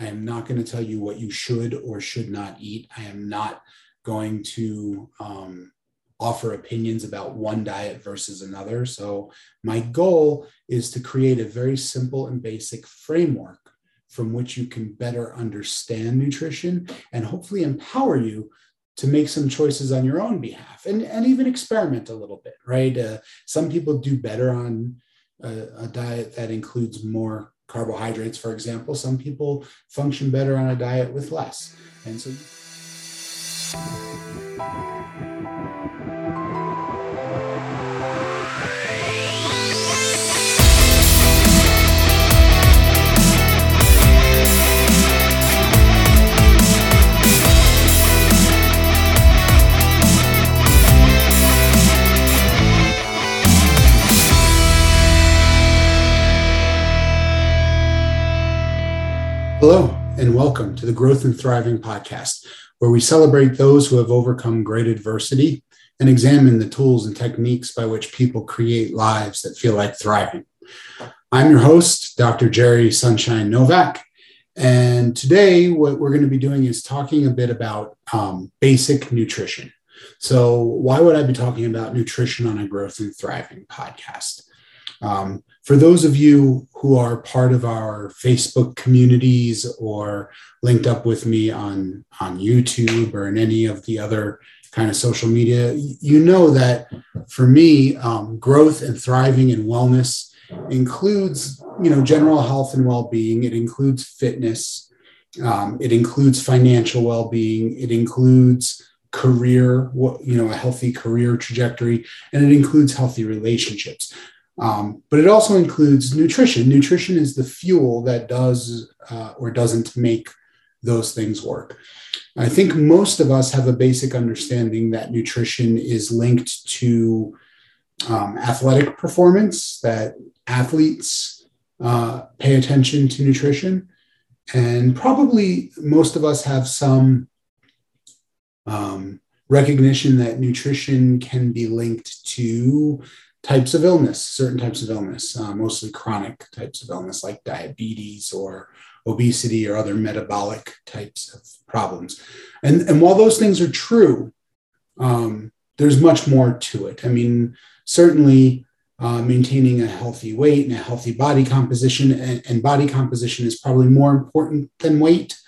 I am not going to tell you what you should or should not eat. I am not going to um, offer opinions about one diet versus another. So, my goal is to create a very simple and basic framework from which you can better understand nutrition and hopefully empower you to make some choices on your own behalf and, and even experiment a little bit, right? Uh, some people do better on a, a diet that includes more carbohydrates, for example. Some people function better on a diet with less. And so. Hello, and welcome to the Growth and Thriving podcast, where we celebrate those who have overcome great adversity and examine the tools and techniques by which people create lives that feel like thriving. I'm your host, Dr. Jerry Sunshine Novak. And today, what we're going to be doing is talking a bit about um, basic nutrition. So, why would I be talking about nutrition on a Growth and Thriving podcast? Um, for those of you who are part of our Facebook communities or linked up with me on, on YouTube or in any of the other kind of social media, you know that for me, um, growth and thriving and wellness includes, you know, general health and well-being. It includes fitness. Um, it includes financial well-being. It includes career, you know, a healthy career trajectory, and it includes healthy relationships. Um, but it also includes nutrition. Nutrition is the fuel that does uh, or doesn't make those things work. I think most of us have a basic understanding that nutrition is linked to um, athletic performance, that athletes uh, pay attention to nutrition. And probably most of us have some um, recognition that nutrition can be linked to types of illness, certain types of illness, uh, mostly chronic types of illness like diabetes or obesity or other metabolic types of problems. And, and while those things are true, um, there's much more to it. I mean, certainly uh, maintaining a healthy weight and a healthy body composition, and, and body composition is probably more important than weight,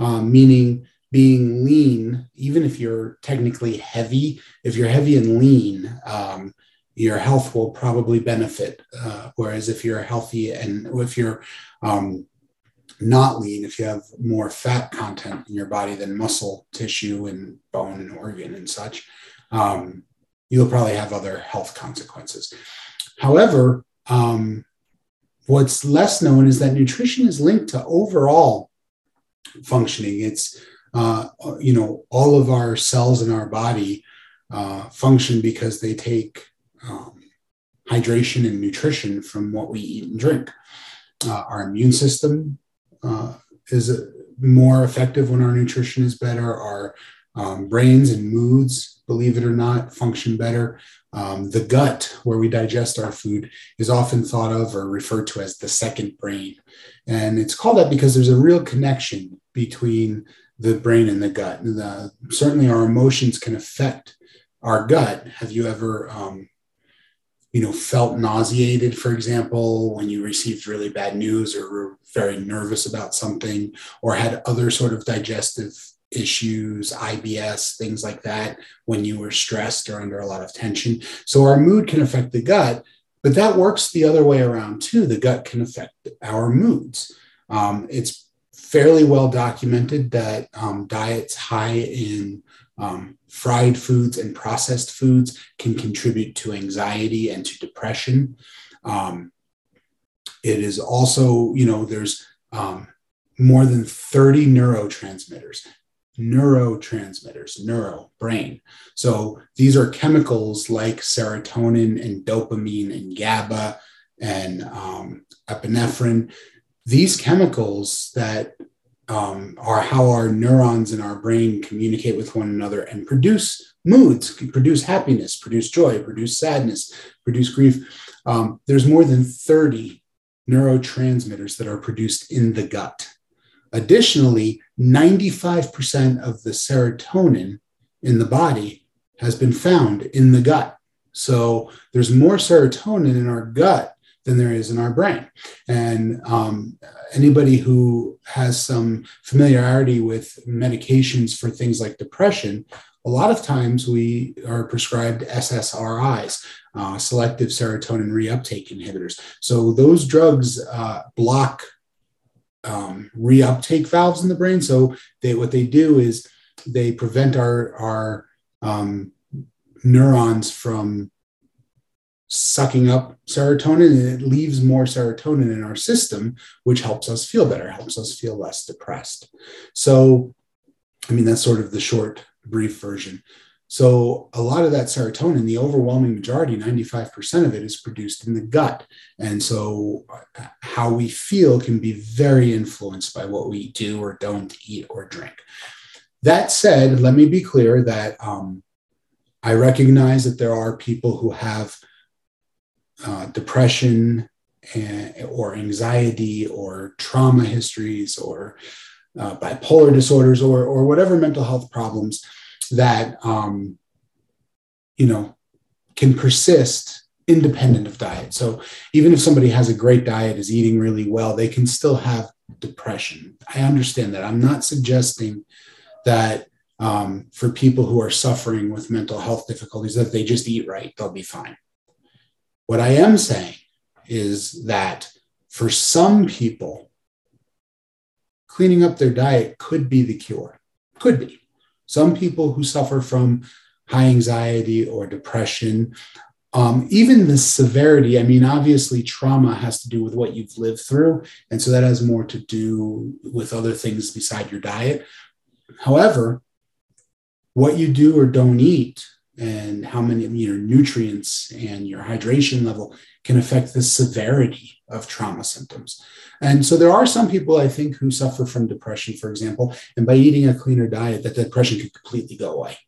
um, meaning being lean, even if you're technically heavy, if you're heavy and lean, um, your health will probably benefit. Uh, whereas if you're healthy and if you're um, not lean, if you have more fat content in your body than muscle tissue and bone and organ and such, um, you'll probably have other health consequences. However, um, what's less known is that nutrition is linked to overall functioning. It's uh, you know all of our cells in our body uh, function because they take um, hydration and nutrition from what we eat and drink. Uh, our immune system uh, is uh, more effective when our nutrition is better. Our um, brains and moods, believe it or not, function better. Um, the gut, where we digest our food, is often thought of or referred to as the second brain. And it's called that because there's a real connection between the brain and the gut. The, certainly, our emotions can affect our gut. Have you ever um, you know, felt nauseated, for example, when you received really bad news or were very nervous about something, or had other sort of digestive issues, IBS, things like that, when you were stressed or under a lot of tension. So our mood can affect the gut, but that works the other way around too. The gut can affect our moods. Um, it's fairly well documented that um, diets high in um, fried foods and processed foods can contribute to anxiety and to depression. Um, it is also, you know, there's um, more than 30 neurotransmitters, neurotransmitters, neuro, brain. So these are chemicals like serotonin and dopamine and GABA and um, epinephrine. These chemicals that um, are how our neurons in our brain communicate with one another and produce moods, produce happiness, produce joy, produce sadness, produce grief. Um, there's more than 30 neurotransmitters that are produced in the gut. Additionally, 95% of the serotonin in the body has been found in the gut. So there's more serotonin in our gut than there is in our brain. And um, anybody who has some familiarity with medications for things like depression, a lot of times we are prescribed SSRIs, uh, selective serotonin reuptake inhibitors. So those drugs uh, block um, reuptake valves in the brain. So they, what they do is they prevent our, our um, neurons from sucking up serotonin and it leaves more serotonin in our system, which helps us feel better, helps us feel less depressed. So, I mean, that's sort of the short, brief version. So, a lot of that serotonin, the overwhelming majority, 95% of it, is produced in the gut. And so, how we feel can be very influenced by what we do or don't eat or drink. That said, let me be clear that um, I recognize that there are people who have uh, depression and, or anxiety or trauma histories or uh, bipolar disorders or, or whatever mental health problems that um, you know can persist independent of diet. So even if somebody has a great diet is eating really well they can still have depression. I understand that. I'm not suggesting that um, for people who are suffering with mental health difficulties that they just eat right they'll be fine what I am saying is that for some people, cleaning up their diet could be the cure. Could be. Some people who suffer from high anxiety or depression, um, even the severity, I mean, obviously, trauma has to do with what you've lived through. And so that has more to do with other things beside your diet. However, what you do or don't eat and how many you know nutrients and your hydration level can affect the severity of trauma symptoms. And so there are some people i think who suffer from depression for example and by eating a cleaner diet that depression could completely go away.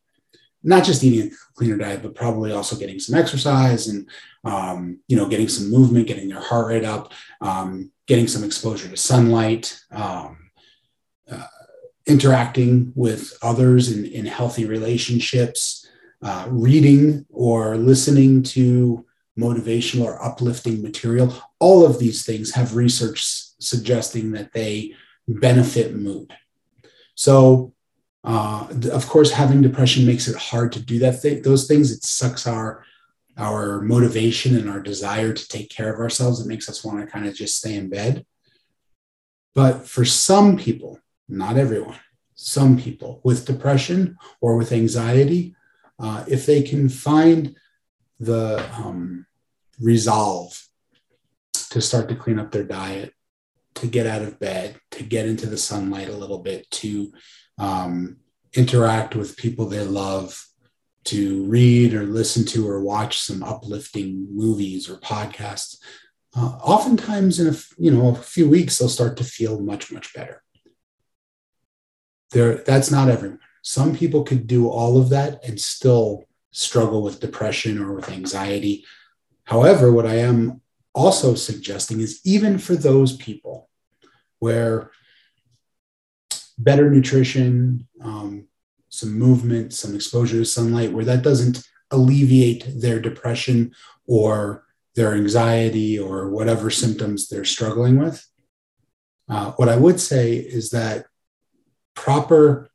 Not just eating a cleaner diet but probably also getting some exercise and um, you know getting some movement getting their heart rate up um, getting some exposure to sunlight um, uh, interacting with others in, in healthy relationships uh, reading or listening to motivational or uplifting material, all of these things have research suggesting that they benefit mood. So, uh, of course, having depression makes it hard to do that. Th- those things it sucks our our motivation and our desire to take care of ourselves. It makes us want to kind of just stay in bed. But for some people, not everyone, some people with depression or with anxiety, uh, if they can find the um, resolve to start to clean up their diet, to get out of bed, to get into the sunlight a little bit, to um, interact with people they love, to read or listen to or watch some uplifting movies or podcasts. Uh, oftentimes, in a you know a few weeks, they'll start to feel much much better. There, that's not everyone. Some people could do all of that and still struggle with depression or with anxiety. However, what I am also suggesting is even for those people where better nutrition, um, some movement, some exposure to sunlight, where that doesn't alleviate their depression or their anxiety or whatever symptoms they're struggling with. Uh, what I would say is that proper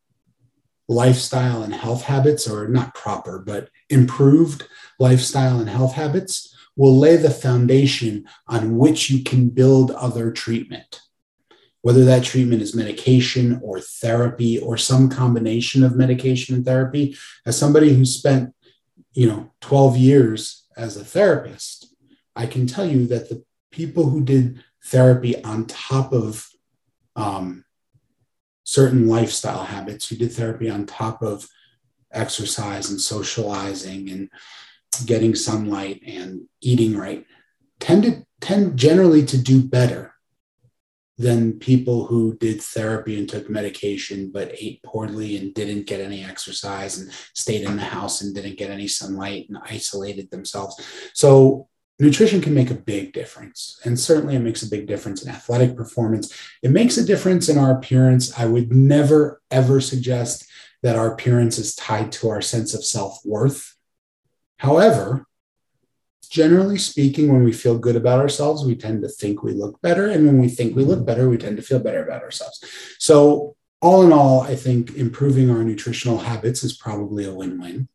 lifestyle and health habits, or not proper, but improved lifestyle and health habits, will lay the foundation on which you can build other treatment. Whether that treatment is medication or therapy or some combination of medication and therapy, as somebody who spent, you know, 12 years as a therapist, I can tell you that the people who did therapy on top of um, certain lifestyle habits. You did therapy on top of exercise and socializing and getting sunlight and eating right tend to tend generally to do better than people who did therapy and took medication but ate poorly and didn't get any exercise and stayed in the house and didn't get any sunlight and isolated themselves so nutrition can make a big difference. And certainly it makes a big difference in athletic performance. It makes a difference in our appearance. I would never, ever suggest that our appearance is tied to our sense of self worth. However, generally speaking, when we feel good about ourselves, we tend to think we look better. And when we think we look better, we tend to feel better about ourselves. So, all in all, I think improving our nutritional habits is probably a win win.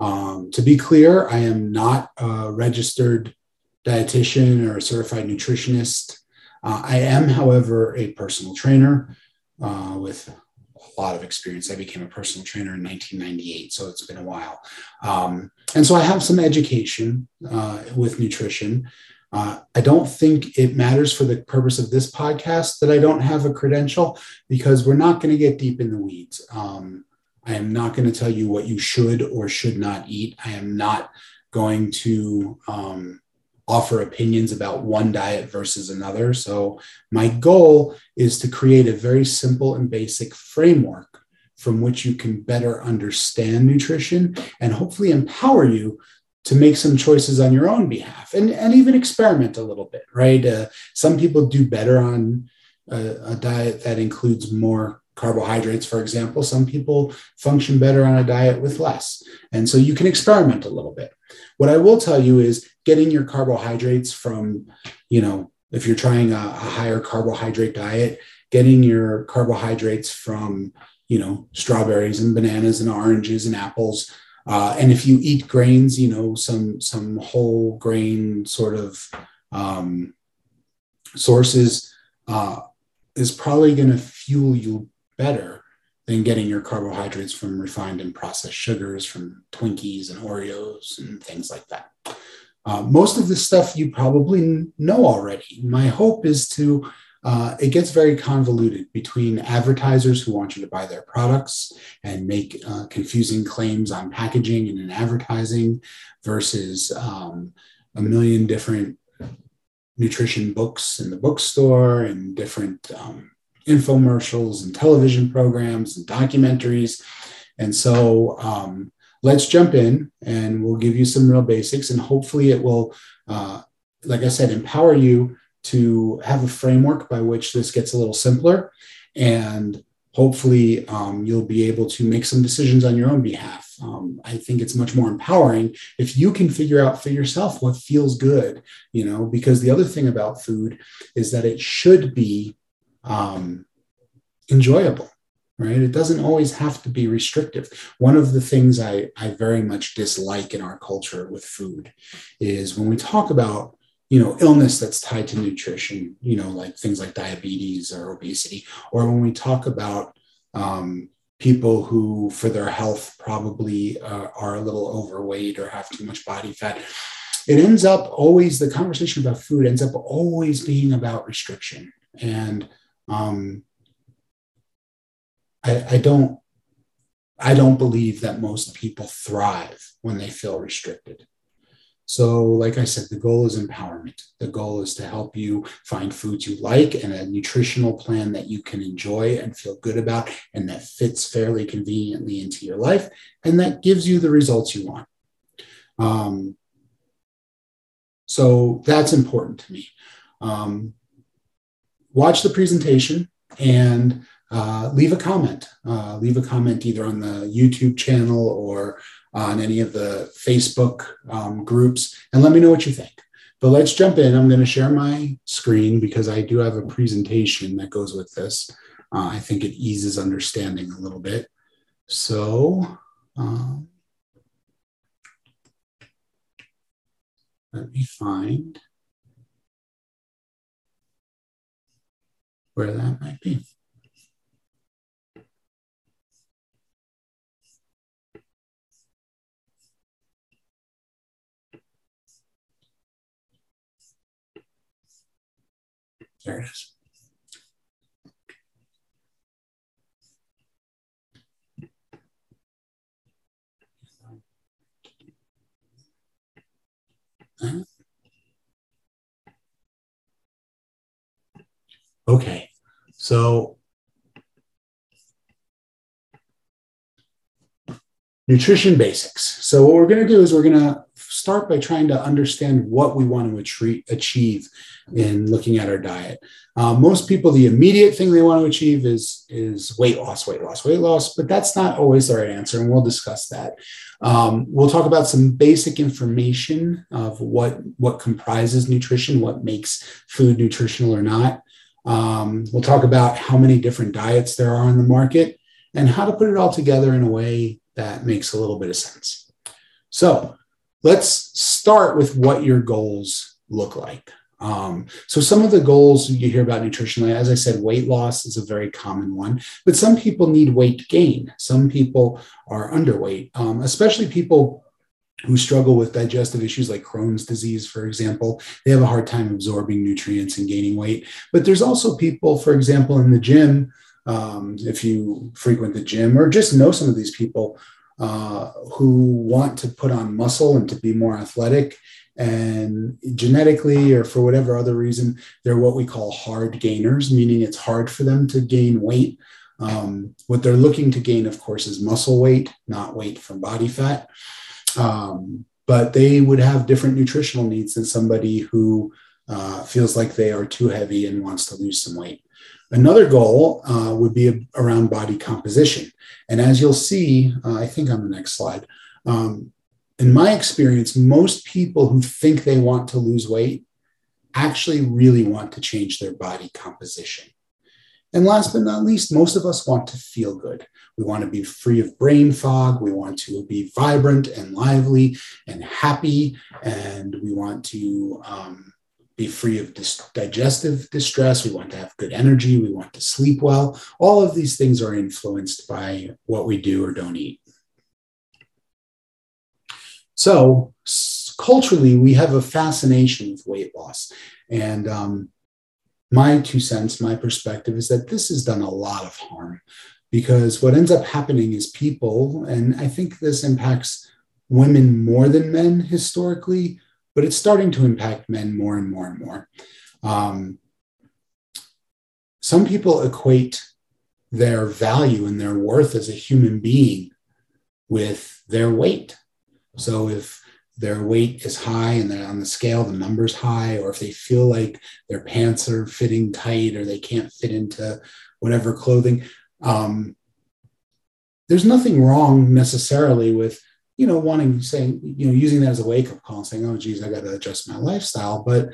Um, to be clear, I am not a registered dietitian or a certified nutritionist. Uh, I am, however, a personal trainer uh, with a lot of experience. I became a personal trainer in 1998, so it's been a while. Um, and so I have some education uh, with nutrition. Uh, I don't think it matters for the purpose of this podcast that I don't have a credential because we're not going to get deep in the weeds. Um, I am not going to tell you what you should or should not eat. I am not going to um, offer opinions about one diet versus another. So, my goal is to create a very simple and basic framework from which you can better understand nutrition and hopefully empower you to make some choices on your own behalf and, and even experiment a little bit, right? Uh, some people do better on a, a diet that includes more carbohydrates, for example. Some people function better on a diet with less. And so you can experiment a little bit. What I will tell you is getting your carbohydrates from, you know, if you're trying a, a higher carbohydrate diet, getting your carbohydrates from, you know, strawberries and bananas and oranges and apples. Uh, and if you eat grains, you know, some some whole grain sort of um, sources uh, is probably going to fuel you better than getting your carbohydrates from refined and processed sugars, from Twinkies and Oreos and things like that. Uh, most of this stuff you probably know already. My hope is to, uh, it gets very convoluted between advertisers who want you to buy their products and make uh, confusing claims on packaging and in advertising versus um, a million different nutrition books in the bookstore and different um, infomercials and television programs and documentaries. And so um, let's jump in and we'll give you some real basics. And hopefully, it will, uh, like I said, empower you to have a framework by which this gets a little simpler. And hopefully, um, you'll be able to make some decisions on your own behalf. Um, I think it's much more empowering if you can figure out for yourself what feels good, you know, because the other thing about food is that it should be um, enjoyable right? It doesn't always have to be restrictive. One of the things I, I very much dislike in our culture with food is when we talk about you know illness that's tied to nutrition you know like things like diabetes or obesity or when we talk about um, people who for their health probably uh, are a little overweight or have too much body fat it ends up always the conversation about food ends up always being about restriction. And um, I, I don't I don't believe that most people thrive when they feel restricted. So, like I said, the goal is empowerment. The goal is to help you find foods you like and a nutritional plan that you can enjoy and feel good about and that fits fairly conveniently into your life and that gives you the results you want. Um, so, that's important to me. Um, watch the presentation and uh, leave a comment. Uh, leave a comment either on the YouTube channel or on any of the Facebook um, groups and let me know what you think. But let's jump in. I'm going to share my screen because I do have a presentation that goes with this. Uh, I think it eases understanding a little bit. So um, let me find where that might be. There it is. Okay, so nutrition basics. So what we're going to do is we're going to start by trying to understand what we want to achieve in looking at our diet. Uh, most people, the immediate thing they want to achieve is, is weight loss, weight loss, weight loss, but that's not always the right answer, and we'll discuss that. Um, we'll talk about some basic information of what, what comprises nutrition, what makes food nutritional or not. Um, we'll talk about how many different diets there are on the market and how to put it all together in a way that makes a little bit of sense. So let's start with what your goals look like. Um, so some of the goals you hear about nutritionally, as I said, weight loss is a very common one, but some people need weight gain. Some people are underweight, um, especially people who struggle with digestive issues like Crohn's disease, for example. They have a hard time absorbing nutrients and gaining weight. But there's also people, for example, in the gym, um, if you frequent the gym or just know some of these people uh, who want to put on muscle and to be more athletic and genetically or for whatever other reason they're what we call hard gainers meaning it's hard for them to gain weight um, what they're looking to gain of course is muscle weight not weight from body fat um, but they would have different nutritional needs than somebody who uh, feels like they are too heavy and wants to lose some weight another goal uh, would be around body composition and as you'll see uh, i think on the next slide um, in my experience, most people who think they want to lose weight actually really want to change their body composition. And last but not least, most of us want to feel good. We want to be free of brain fog. We want to be vibrant and lively and happy. And we want to um, be free of dis- digestive distress. We want to have good energy. We want to sleep well. All of these things are influenced by what we do or don't eat. So culturally, we have a fascination with weight loss. And um, my two cents, my perspective is that this has done a lot of harm because what ends up happening is people, and I think this impacts women more than men historically, but it's starting to impact men more and more and more. Um, some people equate their value and their worth as a human being with their weight. So if their weight is high and they're on the scale, the number's high, or if they feel like their pants are fitting tight or they can't fit into whatever clothing, um, there's nothing wrong necessarily with you know wanting saying you know using that as a wake up call and saying oh geez i got to adjust my lifestyle. But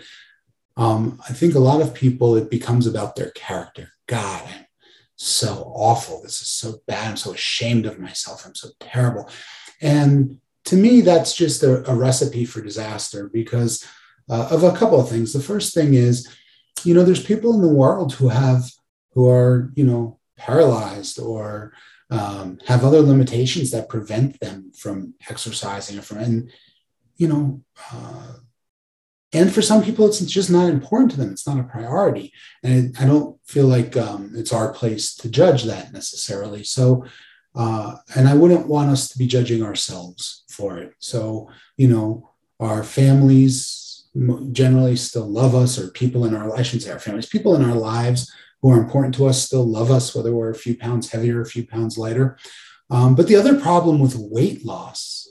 um, i think a lot of people it becomes about their character. God i'm so awful. This is so bad. I'm so ashamed of myself. I'm so terrible. And to me, that's just a, a recipe for disaster because uh, of a couple of things. The first thing is, you know, there's people in the world who have, who are, you know, paralyzed or um, have other limitations that prevent them from exercising or from, and, you know, uh, and for some people, it's just not important to them. It's not a priority. And I don't feel like um, it's our place to judge that necessarily. So, uh, and I wouldn't want us to be judging ourselves for it. So, you know, our families generally still love us, or people in our, I shouldn't say our families, people in our lives who are important to us still love us, whether we're a few pounds heavier, or a few pounds lighter. Um, but the other problem with weight loss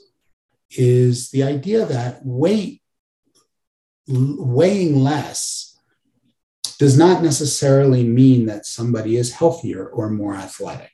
is the idea that weight, weighing less, does not necessarily mean that somebody is healthier or more athletic.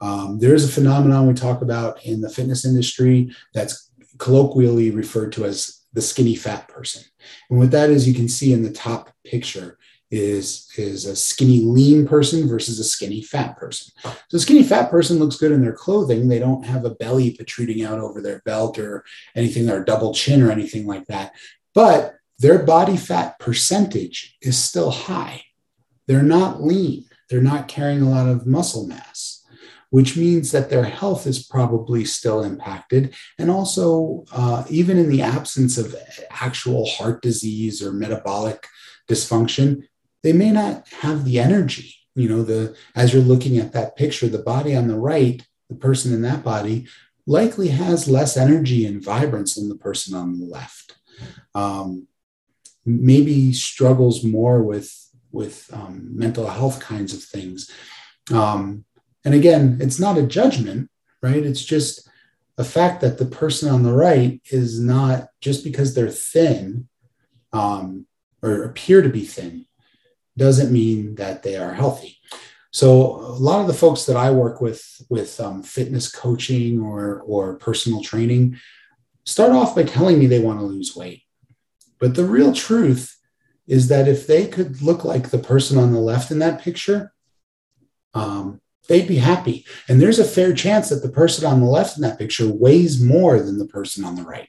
Um, there is a phenomenon we talk about in the fitness industry that's colloquially referred to as the skinny fat person. And what that is, you can see in the top picture is, is a skinny lean person versus a skinny fat person. So a skinny fat person looks good in their clothing. They don't have a belly protruding out over their belt or anything or double chin or anything like that. But their body fat percentage is still high. They're not lean. They're not carrying a lot of muscle mass which means that their health is probably still impacted. And also, uh, even in the absence of actual heart disease or metabolic dysfunction, they may not have the energy. You know, the as you're looking at that picture, the body on the right, the person in that body likely has less energy and vibrance than the person on the left. Um, maybe struggles more with with um, mental health kinds of things. Um, and again, it's not a judgment, right? It's just the fact that the person on the right is not just because they're thin um, or appear to be thin doesn't mean that they are healthy. So a lot of the folks that I work with with um, fitness coaching or or personal training start off by telling me they want to lose weight, but the real truth is that if they could look like the person on the left in that picture, um, they'd be happy. And there's a fair chance that the person on the left in that picture weighs more than the person on the right.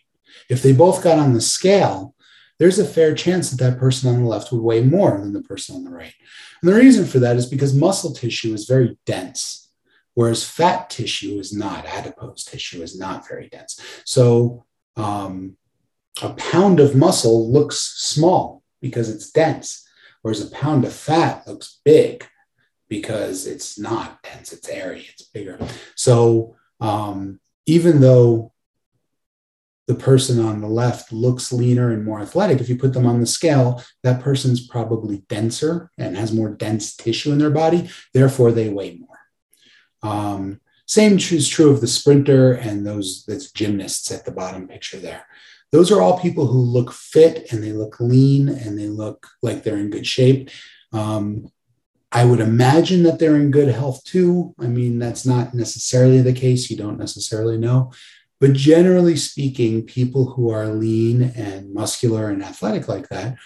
If they both got on the scale, there's a fair chance that that person on the left would weigh more than the person on the right. And the reason for that is because muscle tissue is very dense, whereas fat tissue is not, adipose tissue is not very dense. So um, a pound of muscle looks small because it's dense, whereas a pound of fat looks big because it's not dense, it's airy, it's bigger. So um, even though the person on the left looks leaner and more athletic, if you put them on the scale, that person's probably denser and has more dense tissue in their body. Therefore, they weigh more. Um, same is true of the sprinter and those that's gymnasts at the bottom picture there those are all people who look fit and they look lean and they look like they're in good shape. Um, I would imagine that they're in good health too. I mean, that's not necessarily the case. You don't necessarily know. But generally speaking, people who are lean and muscular and athletic like that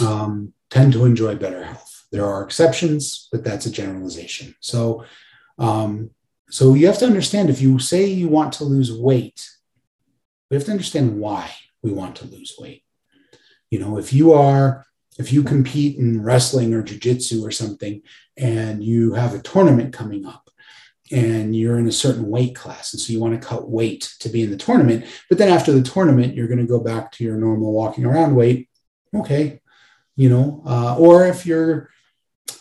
um, tend to enjoy better health. There are exceptions, but that's a generalization. So, um, so you have to understand if you say you want to lose weight, we have to understand why we want to lose weight. You know, if you are, if you compete in wrestling or jujitsu or something, and you have a tournament coming up, and you're in a certain weight class, and so you want to cut weight to be in the tournament, but then after the tournament, you're going to go back to your normal walking around weight. Okay, you know, uh, or if you're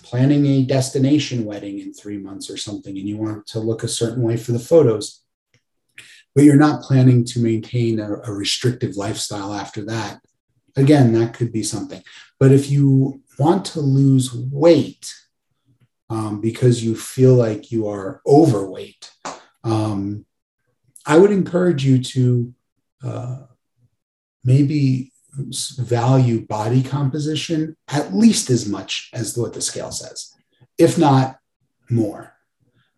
planning a destination wedding in three months or something, and you want to look a certain way for the photos, but you're not planning to maintain a, a restrictive lifestyle after that, again, that could be something. But if you want to lose weight um, because you feel like you are overweight, um, I would encourage you to uh, maybe value body composition at least as much as what the scale says, if not more.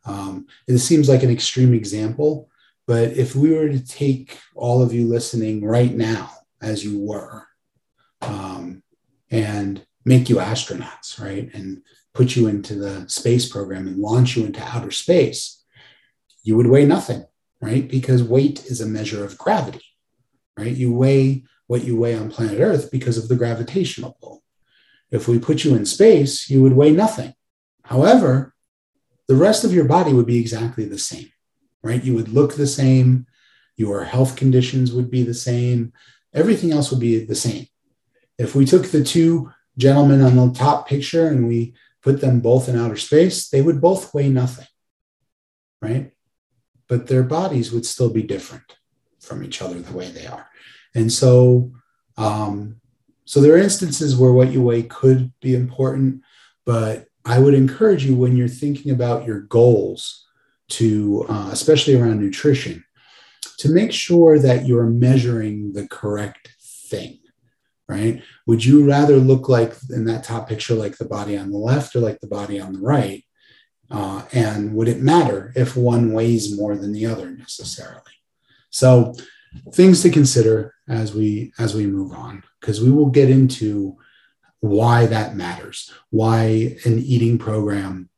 Um, it seems like an extreme example, but if we were to take all of you listening right now, as you were, um, and make you astronauts, right, and put you into the space program and launch you into outer space, you would weigh nothing, right? Because weight is a measure of gravity, right? You weigh what you weigh on planet Earth because of the gravitational pull. If we put you in space, you would weigh nothing. However, the rest of your body would be exactly the same right? You would look the same, your health conditions would be the same, everything else would be the same. If we took the two gentlemen on the top picture and we put them both in outer space, they would both weigh nothing, right? But their bodies would still be different from each other the way they are. And so, um, so there are instances where what you weigh could be important, but I would encourage you when you're thinking about your goals to, uh, especially around nutrition, to make sure that you're measuring the correct thing, right? Would you rather look like in that top picture, like the body on the left or like the body on the right? Uh, and would it matter if one weighs more than the other necessarily? So, things to consider as we as we move on, because we will get into why that matters, why an eating program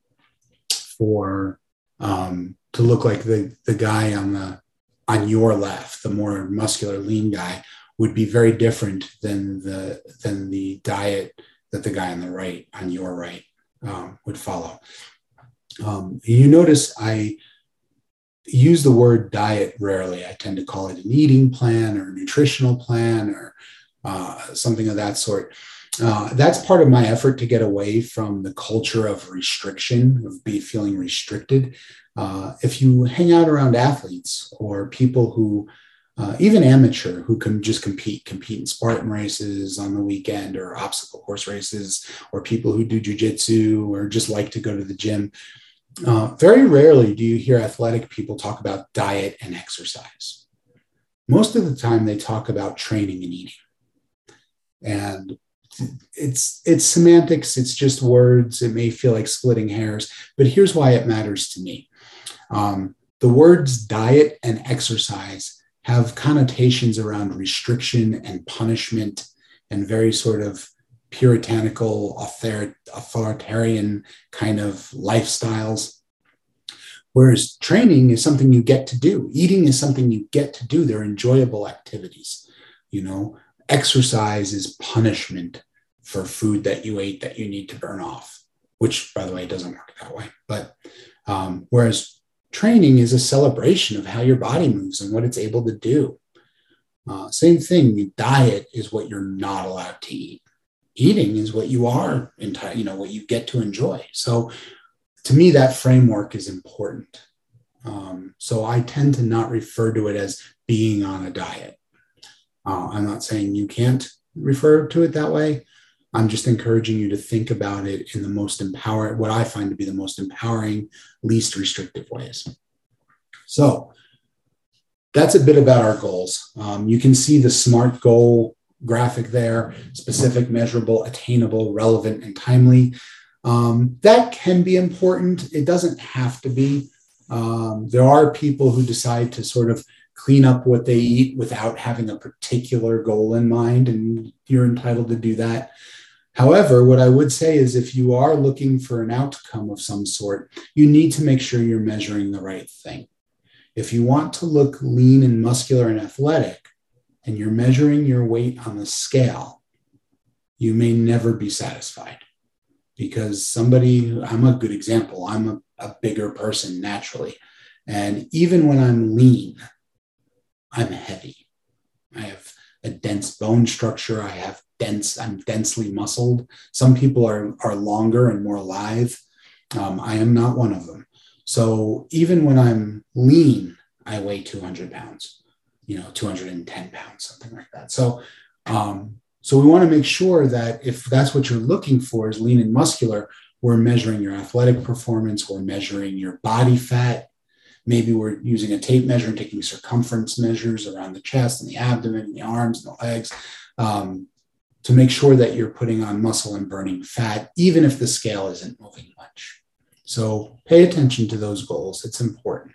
for um, to look like the the guy on the on your left, the more muscular, lean guy, would be very different than the than the diet that the guy on the right, on your right, um, would follow. Um, you notice I use the word diet rarely. I tend to call it an eating plan or a nutritional plan or uh, something of that sort. Uh, that's part of my effort to get away from the culture of restriction, of be feeling restricted. Uh, if you hang out around athletes or people who, uh, even amateur, who can just compete, compete in Spartan races on the weekend or obstacle course races, or people who do jujitsu or just like to go to the gym, Uh, very rarely do you hear athletic people talk about diet and exercise. Most of the time, they talk about training and eating. And it's it's semantics it's just words it may feel like splitting hairs but here's why it matters to me um, the words diet and exercise have connotations around restriction and punishment and very sort of puritanical author- authoritarian kind of lifestyles. Whereas training is something you get to do. Eating is something you get to do. They're enjoyable activities you know? Exercise is punishment for food that you ate that you need to burn off, which, by the way, doesn't work that way. But um, whereas training is a celebration of how your body moves and what it's able to do. Uh, same thing, diet is what you're not allowed to eat. Eating is what you are, enti- you know, what you get to enjoy. So to me, that framework is important. Um, so I tend to not refer to it as being on a diet. Uh, I'm not saying you can't refer to it that way. I'm just encouraging you to think about it in the most empowering, what I find to be the most empowering, least restrictive ways. So that's a bit about our goals. Um, you can see the SMART goal graphic there specific, measurable, attainable, relevant, and timely. Um, that can be important. It doesn't have to be. Um, there are people who decide to sort of clean up what they eat without having a particular goal in mind, and you're entitled to do that. However, what I would say is if you are looking for an outcome of some sort, you need to make sure you're measuring the right thing. If you want to look lean and muscular and athletic, and you're measuring your weight on the scale, you may never be satisfied because somebody, I'm a good example, I'm a, a bigger person naturally. And even when I'm lean, I'm heavy. I have a dense bone structure. I have dense, I'm densely muscled. Some people are, are longer and more alive. Um, I am not one of them. So even when I'm lean, I weigh 200 pounds, you know, 210 pounds, something like that. So, um, so we want to make sure that if that's what you're looking for is lean and muscular, we're measuring your athletic performance, we're measuring your body fat. Maybe we're using a tape measure and taking circumference measures around the chest and the abdomen and the arms and the legs. Um, to make sure that you're putting on muscle and burning fat, even if the scale isn't moving much. So pay attention to those goals. It's important.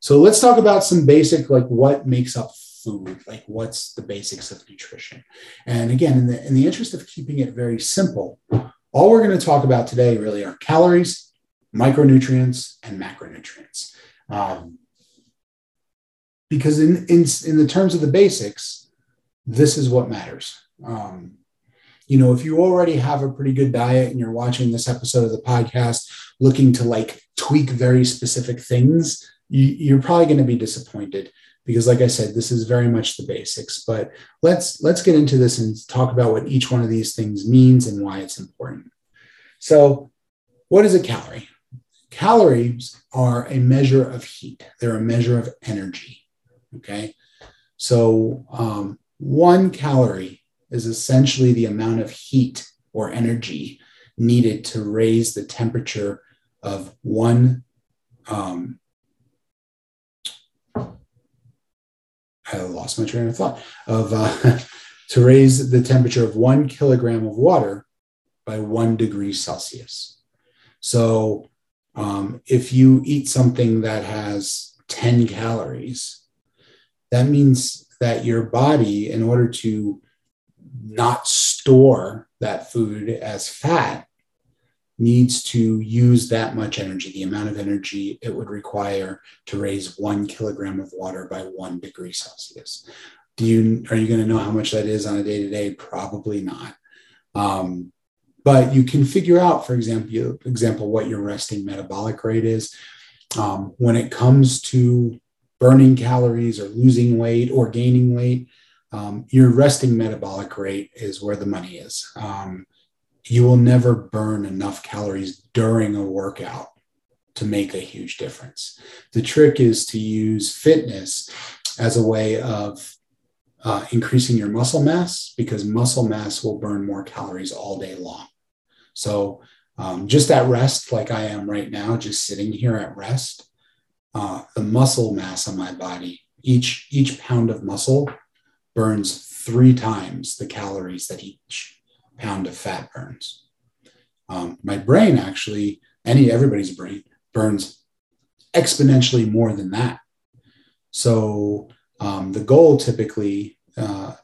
So let's talk about some basic, like what makes up food, like what's the basics of nutrition. And again, in the, in the interest of keeping it very simple, all we're going to talk about today really are calories, micronutrients, and macronutrients. Um, because in, in, in the terms of the basics, this is what matters. Um, you know, if you already have a pretty good diet and you're watching this episode of the podcast looking to like tweak very specific things, you, are probably going to be disappointed because, like I said, this is very much the basics. But let's let's get into this and talk about what each one of these things means and why it's important. So, what is a calorie? Calories are a measure of heat. They're a measure of energy. Okay, so um, one calorie is essentially the amount of heat or energy needed to raise the temperature of one um, I lost my train of thought of uh, to raise the temperature of one kilogram of water by one degree Celsius. So um, if you eat something that has 10 calories, that means that your body, in order to not store that food as fat needs to use that much energy, the amount of energy it would require to raise one kilogram of water by one degree Celsius. Do you are you going to know how much that is on a day to day? Probably not. Um, but you can figure out, for example, example, what your resting metabolic rate is. Um, when it comes to burning calories or losing weight or gaining weight, um, your resting metabolic rate is where the money is. Um, you will never burn enough calories during a workout to make a huge difference. The trick is to use fitness as a way of uh, increasing your muscle mass because muscle mass will burn more calories all day long. So Um, just at rest, like I am right now, just sitting here at rest, uh, the muscle mass on my body, each each pound of muscle burns three times the calories that each pound of fat burns. Um, my brain actually, any everybody's brain burns exponentially more than that. So um, the goal typically uh,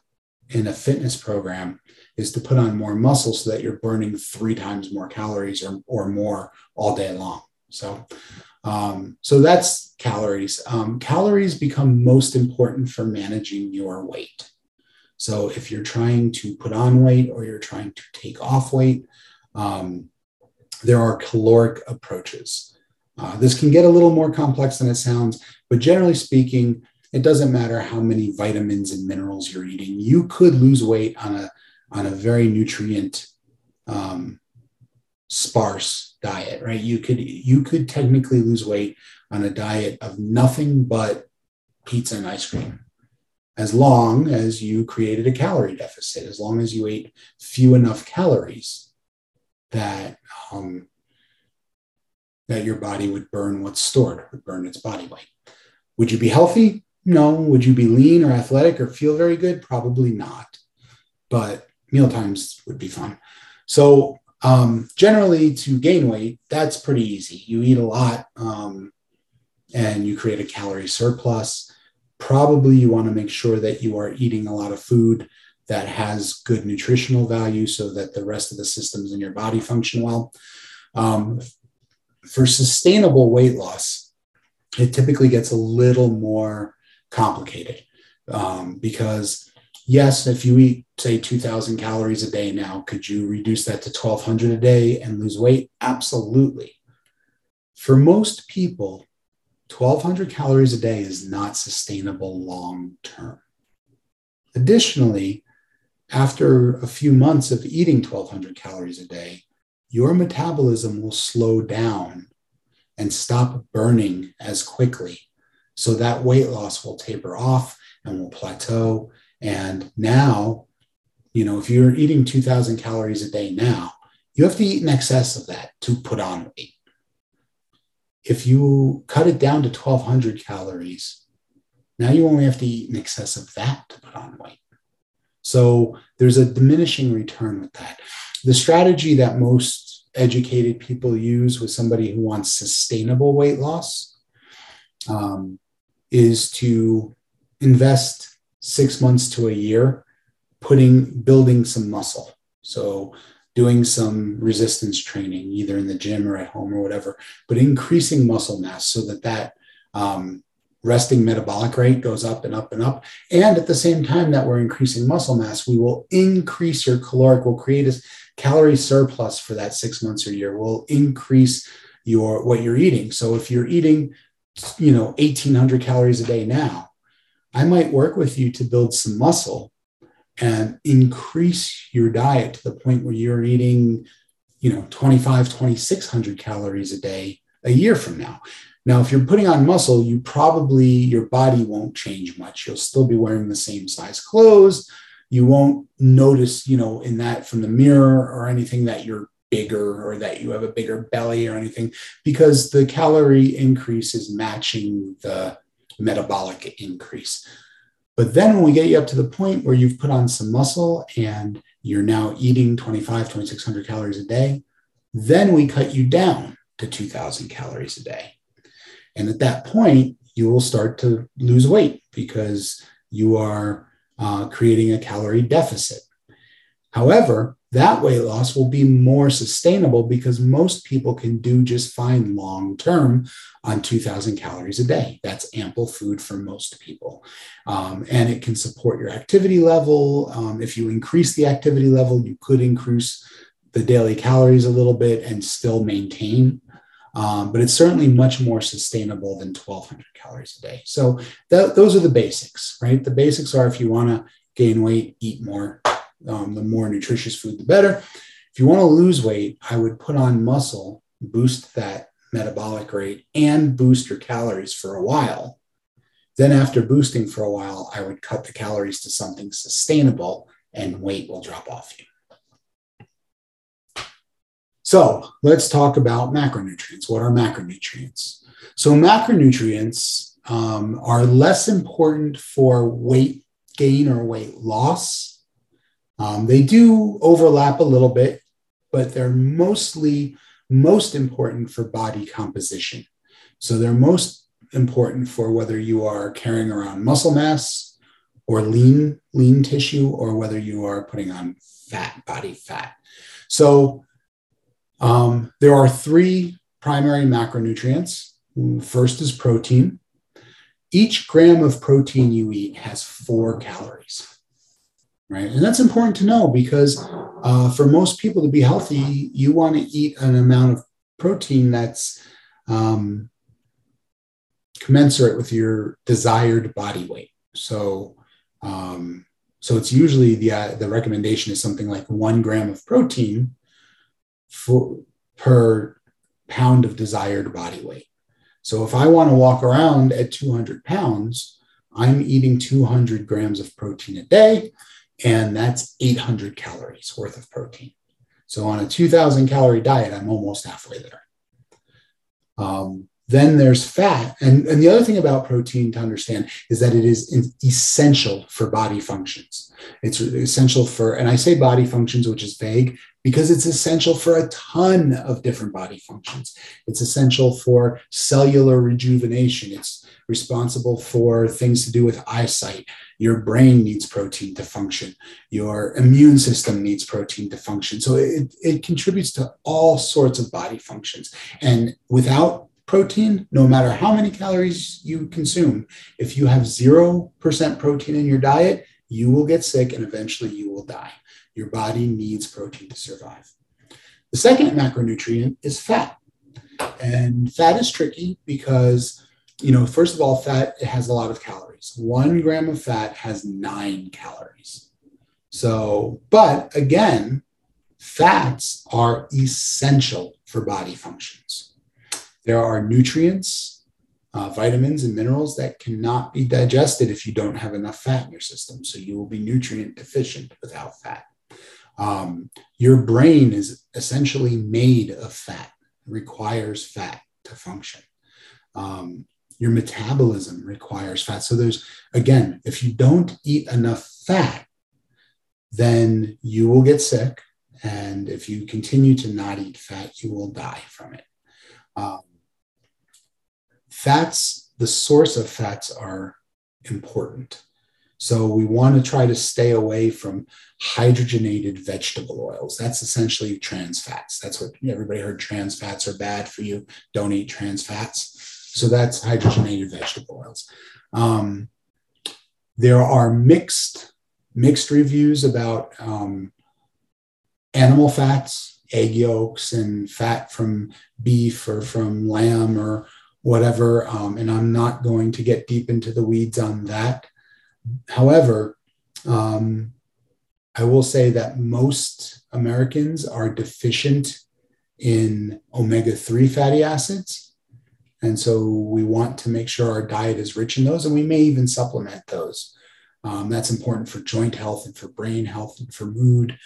in a fitness program is to put on more muscle so that you're burning three times more calories or, or more all day long. So, um, so that's calories. Um, calories become most important for managing your weight. So if you're trying to put on weight or you're trying to take off weight, um, there are caloric approaches. Uh, this can get a little more complex than it sounds, but generally speaking, it doesn't matter how many vitamins and minerals you're eating. You could lose weight on a on a very nutrient um, sparse diet, right? You could you could technically lose weight on a diet of nothing but pizza and ice cream, as long as you created a calorie deficit, as long as you ate few enough calories that um, that your body would burn what's stored, would burn its body weight. Would you be healthy? No. Would you be lean or athletic or feel very good? Probably not. But meal times would be fun. So um, generally, to gain weight, that's pretty easy. You eat a lot um, and you create a calorie surplus. Probably you want to make sure that you are eating a lot of food that has good nutritional value so that the rest of the systems in your body function well. Um, for sustainable weight loss, it typically gets a little more complicated um, because yes, if you eat, say, 2000 calories a day now, could you reduce that to 1200 a day and lose weight? Absolutely. For most people, 1200 calories a day is not sustainable long term. Additionally, after a few months of eating 1200 calories a day, your metabolism will slow down and stop burning as quickly. So that weight loss will taper off and will plateau and now, you know, if you're eating 2000 calories a day now, you have to eat in excess of that to put on weight. If you cut it down to 1200 calories, now you only have to eat in excess of that to put on weight. So there's a diminishing return with that. The strategy that most educated people use with somebody who wants sustainable weight loss um, is to invest six months to a year putting building some muscle. So doing some resistance training either in the gym or at home or whatever but increasing muscle mass so that that um, resting metabolic rate goes up and up and up. And at the same time that we're increasing muscle mass we will increase your caloric we'll create a calorie surplus for that six months or year. We'll increase your what you're eating. So if you're eating you know 1800 calories a day now I might work with you to build some muscle and increase your diet to the point where you're eating, you know, 25, 2600 calories a day a year from now. Now, if you're putting on muscle, you probably, your body won't change much. You'll still be wearing the same size clothes. You won't notice, you know, in that from the mirror or anything that you're bigger or that you have a bigger belly or anything because the calorie increase is matching the metabolic increase. But then when we get you up to the point where you've put on some muscle and you're now eating 25, 2600 calories a day, then we cut you down to 2000 calories a day. And at that point, you will start to lose weight because you are uh, creating a calorie deficit. However, that weight loss will be more sustainable because most people can do just fine long term on 2000 calories a day. That's ample food for most people. Um, and it can support your activity level. Um, if you increase the activity level, you could increase the daily calories a little bit and still maintain. Um, but it's certainly much more sustainable than 1200 calories a day. So that, those are the basics, right? The basics are if you want to gain weight, eat more, um, the more nutritious food, the better. If you want to lose weight, I would put on muscle, boost that metabolic rate, and boost your calories for a while. Then, after boosting for a while, I would cut the calories to something sustainable and weight will drop off you. So let's talk about macronutrients. What are macronutrients? So macronutrients um, are less important for weight gain or weight loss. Um, they do overlap a little bit, but they're mostly most important for body composition. So they're most important for whether you are carrying around muscle mass or lean lean tissue or whether you are putting on fat body fat. So um, there are three primary macronutrients. First is protein. Each gram of protein you eat has four calories, right? And that's important to know because uh, for most people to be healthy, you want to eat an amount of protein that's um, commensurate with your desired body weight. So, um, so it's usually the uh, the recommendation is something like one gram of protein for, per pound of desired body weight. So if I want to walk around at 200 pounds, I'm eating 200 grams of protein a day, and that's 800 calories worth of protein. So on a 2000 calorie diet, I'm almost halfway there. Um, then there's fat. And, and the other thing about protein to understand is that it is essential for body functions. It's essential for, and I say body functions, which is vague, because it's essential for a ton of different body functions. It's essential for cellular rejuvenation. It's responsible for things to do with eyesight. Your brain needs protein to function. Your immune system needs protein to function. So it, it contributes to all sorts of body functions. And without protein, no matter how many calories you consume, if you have 0% protein in your diet, you will get sick and eventually you will die. Your body needs protein to survive. The second macronutrient is fat. And fat is tricky because, you know, first of all, fat it has a lot of calories. One gram of fat has nine calories. So, but again, fats are essential for body functions. There are nutrients, uh, vitamins, and minerals that cannot be digested if you don't have enough fat in your system. So you will be nutrient deficient without fat. Um, your brain is essentially made of fat, requires fat to function. Um, your metabolism requires fat. So there's, again, if you don't eat enough fat, then you will get sick. And if you continue to not eat fat, you will die from it. Um, fats, the source of fats are important. So we want to try to stay away from hydrogenated vegetable oils. That's essentially trans fats. That's what everybody heard trans fats are bad for you. Don't eat trans fats. So that's hydrogenated vegetable oils. Um, there are mixed mixed reviews about um, animal fats, egg yolks, and fat from beef or from lamb or whatever. Um, and I'm not going to get deep into the weeds on that. However, um, I will say that most Americans are deficient in omega 3 fatty acids. And so we want to make sure our diet is rich in those, and we may even supplement those. Um, that's important for joint health and for brain health and for mood.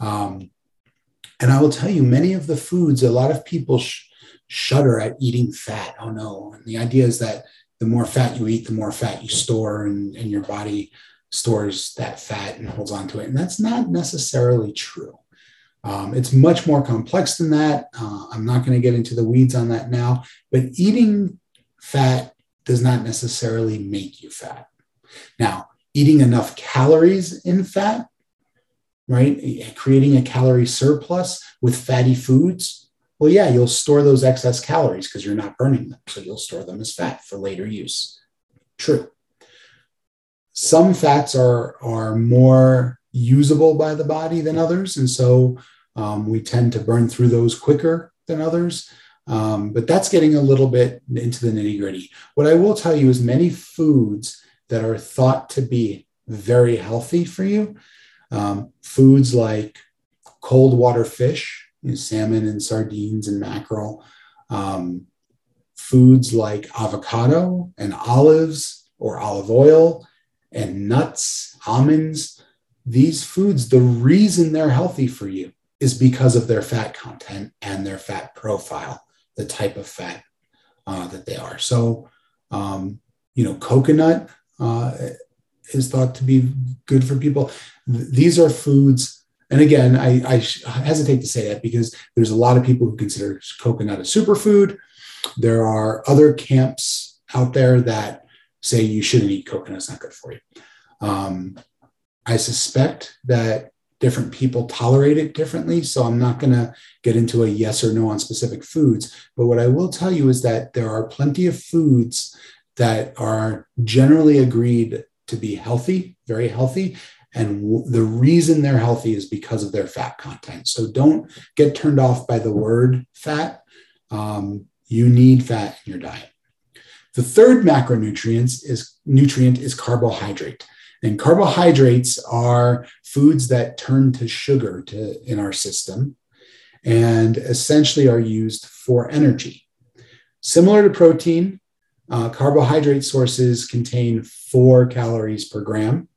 Um, and I will tell you, many of the foods, a lot of people sh- shudder at eating fat. Oh no. And the idea is that the more fat you eat, the more fat you store, and, and your body stores that fat and holds on to it. And that's not necessarily true. Um, it's much more complex than that. Uh, I'm not going to get into the weeds on that now, but eating fat does not necessarily make you fat. Now, eating enough calories in fat, right? Creating a calorie surplus with fatty foods well, yeah, you'll store those excess calories because you're not burning them. So you'll store them as fat for later use. True. Some fats are, are more usable by the body than others. And so um, we tend to burn through those quicker than others. Um, but that's getting a little bit into the nitty gritty. What I will tell you is many foods that are thought to be very healthy for you, um, foods like cold water fish, you know, salmon and sardines and mackerel. Um, foods like avocado and olives or olive oil and nuts, almonds. These foods, the reason they're healthy for you is because of their fat content and their fat profile, the type of fat uh, that they are. So, um, you know, coconut uh, is thought to be good for people. These are foods, and again, I, I hesitate to say that because there's a lot of people who consider coconut a superfood. There are other camps out there that say you shouldn't eat coconut; it's not good for you. Um, I suspect that different people tolerate it differently. So I'm not going to get into a yes or no on specific foods. But what I will tell you is that there are plenty of foods that are generally agreed to be healthy, very healthy. And w- the reason they're healthy is because of their fat content. So don't get turned off by the word fat. Um, you need fat in your diet. The third macronutrient is nutrient is carbohydrate. And carbohydrates are foods that turn to sugar to, in our system and essentially are used for energy. Similar to protein, uh, carbohydrate sources contain four calories per gram.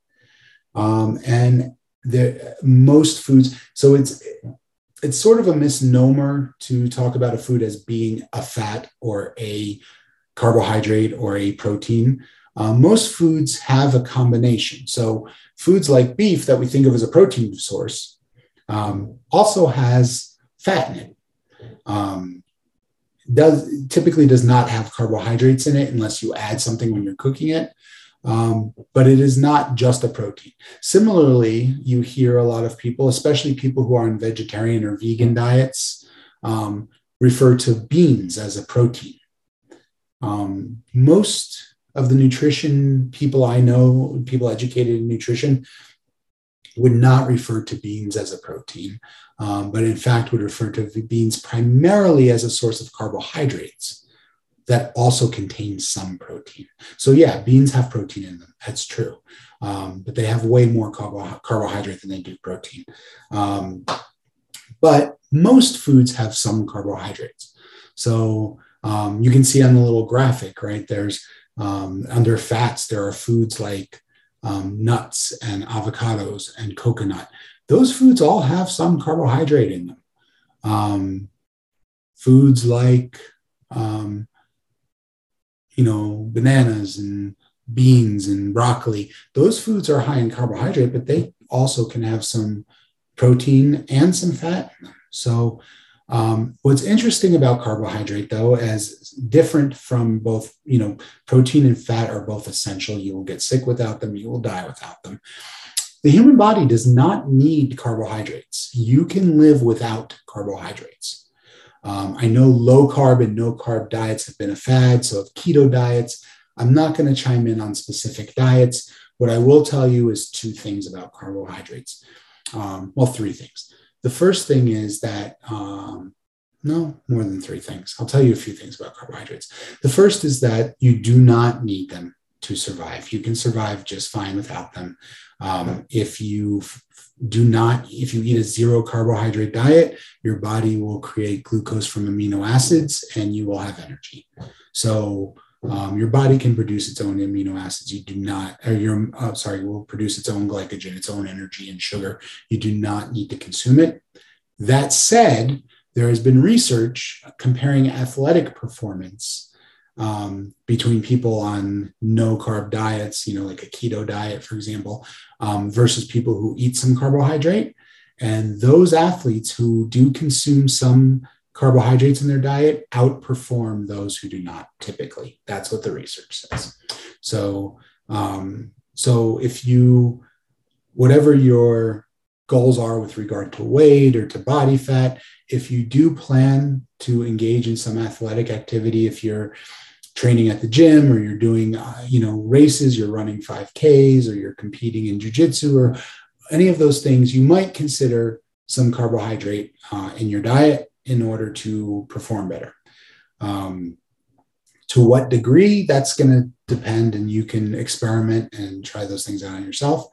Um, and the most foods, so it's it's sort of a misnomer to talk about a food as being a fat or a carbohydrate or a protein. Uh, most foods have a combination. So, foods like beef that we think of as a protein source um, also has fat in it. Um, does typically does not have carbohydrates in it unless you add something when you're cooking it. Um, but it is not just a protein. Similarly, you hear a lot of people, especially people who are on vegetarian or vegan diets, um, refer to beans as a protein. Um, most of the nutrition people I know, people educated in nutrition, would not refer to beans as a protein, um, but in fact would refer to beans primarily as a source of carbohydrates that also contain some protein. So, yeah, beans have protein in them. That's true. Um, but they have way more carbo- carbohydrate than they do protein. Um, but most foods have some carbohydrates. So, um, you can see on the little graphic, right? There's um, under fats, there are foods like um, nuts and avocados and coconut. Those foods all have some carbohydrate in them. Um, foods like, um, you know, bananas and beans and broccoli, those foods are high in carbohydrate, but they also can have some protein and some fat in them. So um, what's interesting about carbohydrate, though, as different from both, you know, protein and fat are both essential. You will get sick without them, you will die without them. The human body does not need carbohydrates. You can live without carbohydrates. Um, I know low carb and no carb diets have been a fad, so of keto diets. I'm not going to chime in on specific diets. What I will tell you is two things about carbohydrates. Um, well, three things. The first thing is that, um, no, more than three things. I'll tell you a few things about carbohydrates. The first is that you do not need them to survive. You can survive just fine without them. Um, if you do not, if you eat a zero carbohydrate diet, your body will create glucose from amino acids and you will have energy. So um, your body can produce its own amino acids. You do not, or your, uh, sorry, will produce its own glycogen, its own energy and sugar. You do not need to consume it. That said, there has been research comparing athletic performance um, between people on no carb diets, you know, like a keto diet, for example, um, versus people who eat some carbohydrate. And those athletes who do consume some carbohydrates in their diet outperform those who do not typically. That's what the research says. So, um, so if you, whatever your goals are with regard to weight or to body fat, if you do plan to engage in some athletic activity, if you're training at the gym or you're doing, uh, you know, races, you're running 5Ks or you're competing in jujitsu or any of those things, you might consider some carbohydrate uh, in your diet in order to perform better. Um, to what degree, that's going to depend, and you can experiment and try those things out on yourself.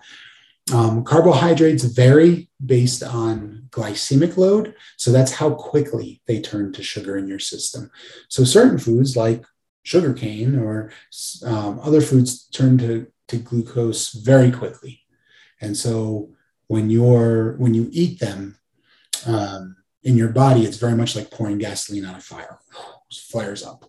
Um, carbohydrates vary based on glycemic load. So that's how quickly they turn to sugar in your system. So certain foods like sugarcane or um, other foods turn to, to glucose very quickly. And so when you're when you eat them, um, in your body, it's very much like pouring gasoline on a fire, it flares up.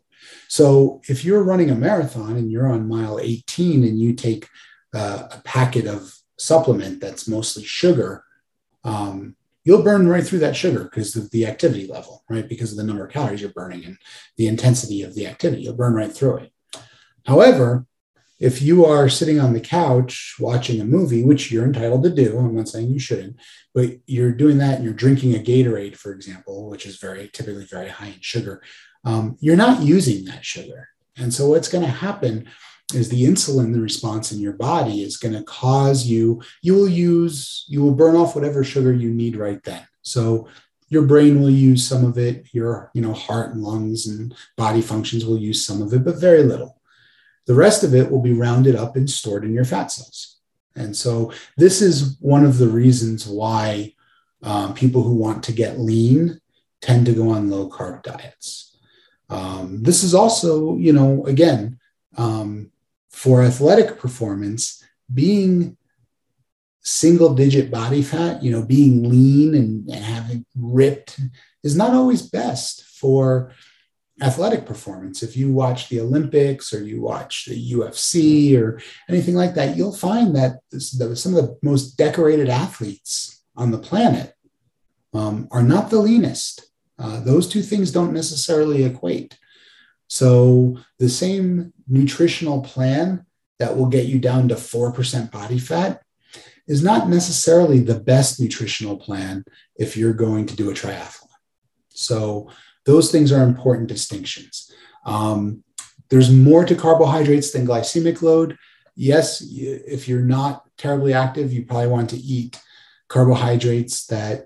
So if you're running a marathon and you're on mile 18 and you take uh, a packet of supplement that's mostly sugar, um, you'll burn right through that sugar because of the activity level, right? Because of the number of calories you're burning and the intensity of the activity, you'll burn right through it. However, if you are sitting on the couch watching a movie, which you're entitled to do, I'm not saying you shouldn't, but you're doing that and you're drinking a Gatorade, for example, which is very typically very high in sugar, um, you're not using that sugar. And so what's going to happen is the insulin response in your body is going to cause you you will use you will burn off whatever sugar you need right then. So your brain will use some of it your you know heart and lungs and body functions will use some of it but very little. The rest of it will be rounded up and stored in your fat cells. And so this is one of the reasons why um, people who want to get lean tend to go on low carb diets. Um, this is also you know again um, for athletic performance, being single digit body fat, you know, being lean and, and having ripped is not always best for athletic performance. If you watch the Olympics or you watch the UFC or anything like that, you'll find that some of the most decorated athletes on the planet um, are not the leanest. Uh, those two things don't necessarily equate. So the same nutritional plan that will get you down to 4% body fat is not necessarily the best nutritional plan if you're going to do a triathlon. So those things are important distinctions. Um, there's more to carbohydrates than glycemic load. Yes, if you're not terribly active, you probably want to eat carbohydrates that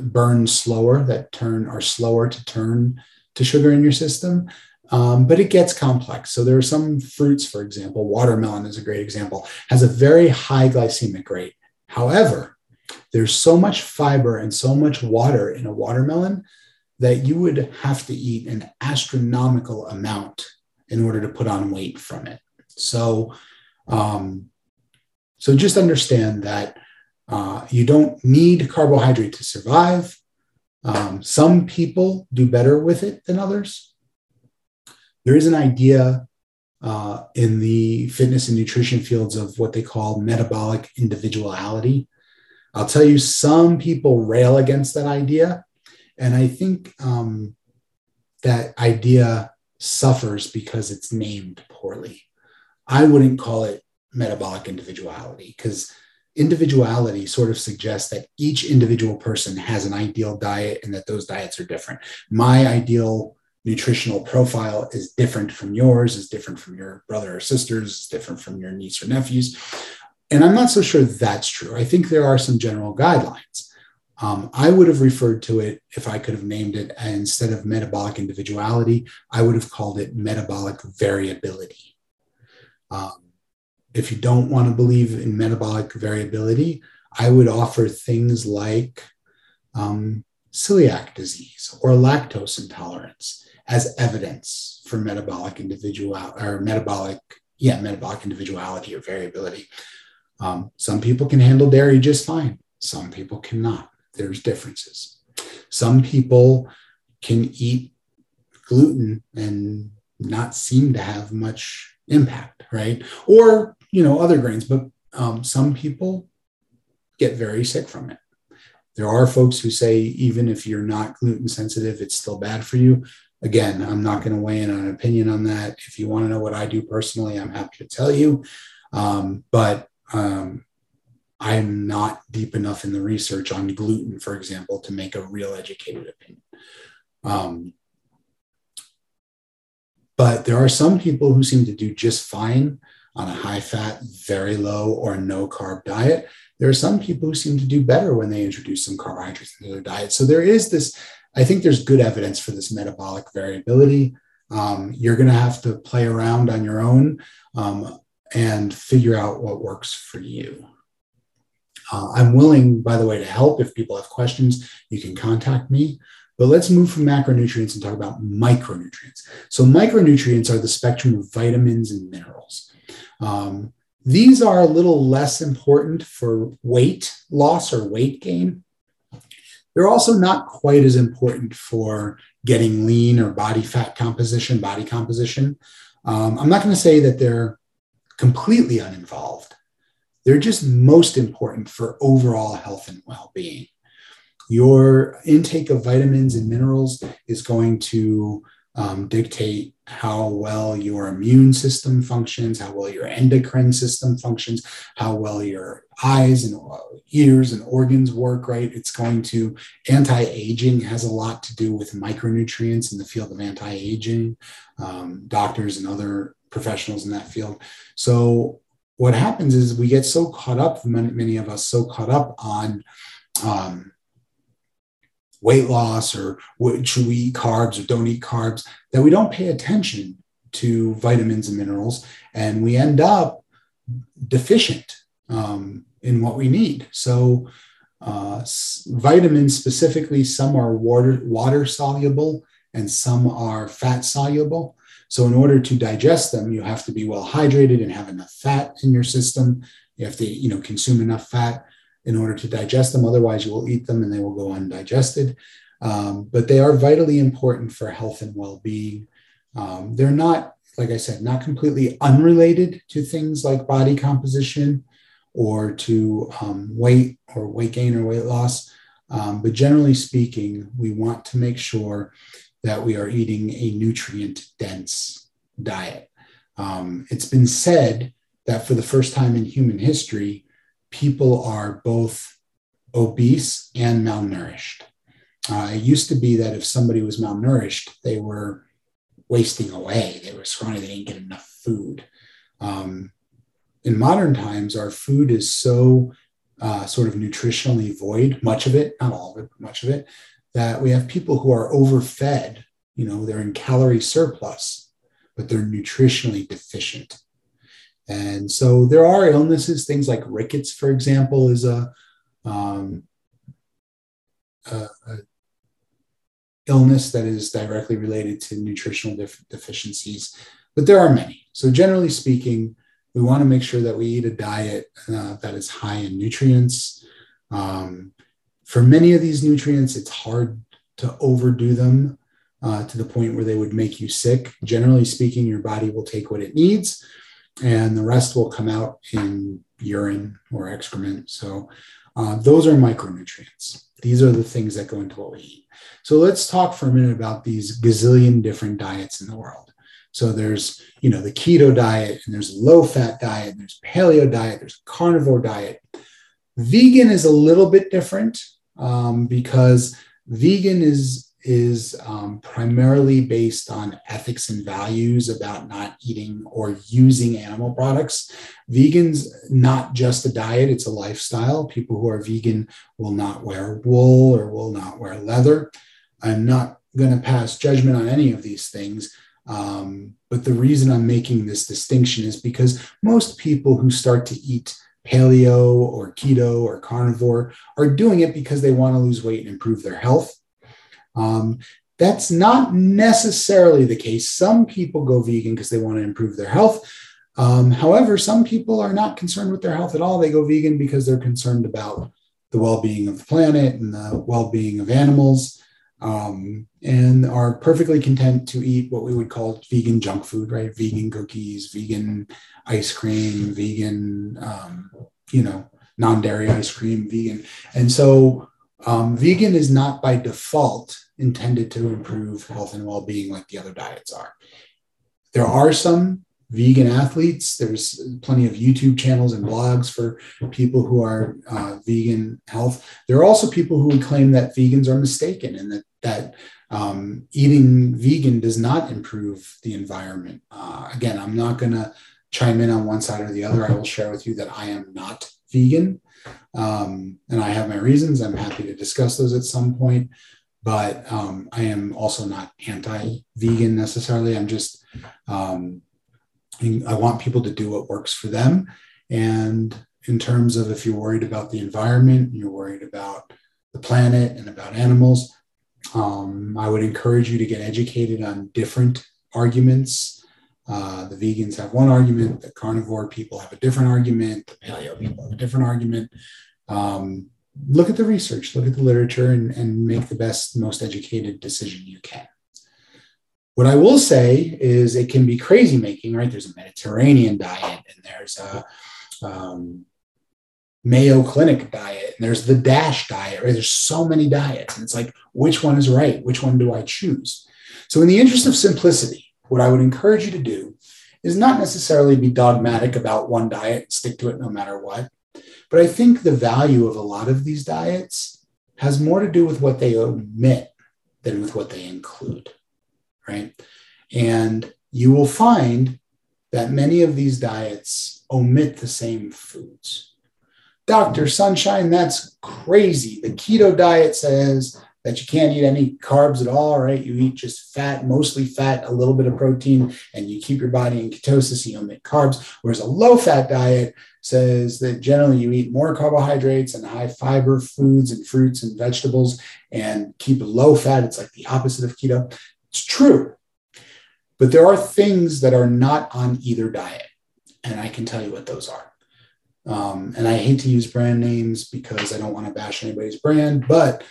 burn slower, that turn are slower to turn to sugar in your system. Um, but it gets complex. So there are some fruits, for example, watermelon is a great example, has a very high glycemic rate. However, there's so much fiber and so much water in a watermelon that you would have to eat an astronomical amount in order to put on weight from it. So, um, so just understand that uh, you don't need carbohydrate to survive. Um, some people do better with it than others there is an idea uh, in the fitness and nutrition fields of what they call metabolic individuality. I'll tell you, some people rail against that idea. And I think um, that idea suffers because it's named poorly. I wouldn't call it metabolic individuality because individuality sort of suggests that each individual person has an ideal diet and that those diets are different. My ideal nutritional profile is different from yours, is different from your brother or sisters, is different from your niece or nephews. And I'm not so sure that's true. I think there are some general guidelines. Um, I would have referred to it, if I could have named it, instead of metabolic individuality, I would have called it metabolic variability. Um, if you don't want to believe in metabolic variability, I would offer things like um, celiac disease or lactose intolerance as evidence for metabolic individual or metabolic, yeah, metabolic individuality or variability. Um, some people can handle dairy just fine. Some people cannot. There's differences. Some people can eat gluten and not seem to have much impact, right? Or, you know, other grains, but um, some people get very sick from it. There are folks who say even if you're not gluten sensitive, it's still bad for you. Again, I'm not going to weigh in on an opinion on that. If you want to know what I do personally, I'm happy to tell you. Um, but um, I'm not deep enough in the research on gluten, for example, to make a real educated opinion. Um, but there are some people who seem to do just fine on a high fat, very low or no carb diet. There are some people who seem to do better when they introduce some carbohydrates into their diet. So there is this I think there's good evidence for this metabolic variability. Um, you're going to have to play around on your own um, and figure out what works for you. Uh, I'm willing, by the way, to help. If people have questions, you can contact me. But let's move from macronutrients and talk about micronutrients. So, micronutrients are the spectrum of vitamins and minerals. Um, these are a little less important for weight loss or weight gain They're also not quite as important for getting lean or body fat composition, body composition. Um, I'm not going to say that they're completely uninvolved. They're just most important for overall health and well being. Your intake of vitamins and minerals is going to um, dictate how well your immune system functions, how well your endocrine system functions, how well your eyes and uh, ears and organs work, right? It's going to, anti aging has a lot to do with micronutrients in the field of anti aging, um, doctors and other professionals in that field. So, what happens is we get so caught up, many, many of us, so caught up on um, weight loss or should we eat carbs or don't eat carbs that we don't pay attention to vitamins and minerals and we end up deficient um, in what we need. So uh, vitamins specifically some are water water soluble and some are fat soluble. So in order to digest them you have to be well hydrated and have enough fat in your system. You have to you know consume enough fat in order to digest them. Otherwise, you will eat them and they will go undigested. Um, but they are vitally important for health and well being. Um, they're not, like I said, not completely unrelated to things like body composition or to um, weight or weight gain or weight loss. Um, but generally speaking, we want to make sure that we are eating a nutrient dense diet. Um, it's been said that for the first time in human history, people are both obese and malnourished. Uh, it used to be that if somebody was malnourished, they were wasting away. They were scrawny, they didn't get enough food. Um, in modern times, our food is so uh, sort of nutritionally void, much of it, not all of it, but much of it, that we have people who are overfed. You know, they're in calorie surplus, but they're nutritionally deficient. And so there are illnesses, things like rickets, for example, is a, um, a, a illness that is directly related to nutritional def- deficiencies, but there are many. So, generally speaking, we want to make sure that we eat a diet uh, that is high in nutrients. Um, for many of these nutrients, it's hard to overdo them uh, to the point where they would make you sick. Generally speaking, your body will take what it needs and the rest will come out in urine or excrement. So uh, those are micronutrients. These are the things that go into what we eat. So let's talk for a minute about these gazillion different diets in the world. So there's, you know, the keto diet, and there's low fat diet, and there's paleo diet, there's carnivore diet. Vegan is a little bit different um, because vegan is is um, primarily based on ethics and values about not eating or using animal products. Vegans, not just a diet, it's a lifestyle. People who are vegan will not wear wool or will not wear leather. I'm not going to pass judgment on any of these things. Um, but the reason I'm making this distinction is because most people who start to eat paleo or keto or carnivore are doing it because they want to lose weight and improve their health um, that's not necessarily the case. Some people go vegan because they want to improve their health. Um, however, some people are not concerned with their health at all. They go vegan because they're concerned about the well being of the planet and the well being of animals. Um, and are perfectly content to eat what we would call vegan junk food, right? Vegan cookies, vegan ice cream, vegan, um, you know, non dairy ice cream, vegan. And so um, vegan is not by default intended to improve health and well being like the other diets are. There are some vegan athletes. There's plenty of YouTube channels and blogs for people who are uh, vegan health. There are also people who claim that vegans are mistaken and that that um, eating vegan does not improve the environment. Uh, again, I'm not going to chime in on one side or the other. I will share with you that I am not vegan. Um, and I have my reasons. I'm happy to discuss those at some point. But um, I am also not anti vegan necessarily. I'm just, um, I want people to do what works for them. And in terms of if you're worried about the environment, you're worried about the planet and about animals, um, I would encourage you to get educated on different arguments uh, the vegans have one argument, the carnivore people have a different argument, the paleo people have a different argument. Um, look at the research, look at the literature, and, and make the best, most educated decision you can. What I will say is it can be crazy making, right? There's a Mediterranean diet and there's a um, Mayo Clinic diet and there's the DASH diet, right? There's so many diets. And it's like, which one is right? Which one do I choose? So, in the interest of simplicity, what I would encourage you to do is not necessarily be dogmatic about one diet, stick to it no matter what. But I think the value of a lot of these diets has more to do with what they omit than with what they include, right? And you will find that many of these diets omit the same foods. Dr. Sunshine, that's crazy. The keto diet says that you can't eat any carbs at all, right? You eat just fat, mostly fat, a little bit of protein, and you keep your body in ketosis, you don't omit carbs. Whereas a low fat diet says that generally you eat more carbohydrates and high fiber foods and fruits and vegetables and keep low fat. It's like the opposite of keto. It's true. But there are things that are not on either diet. And I can tell you what those are. Um, and I hate to use brand names because I don't want to bash anybody's brand, but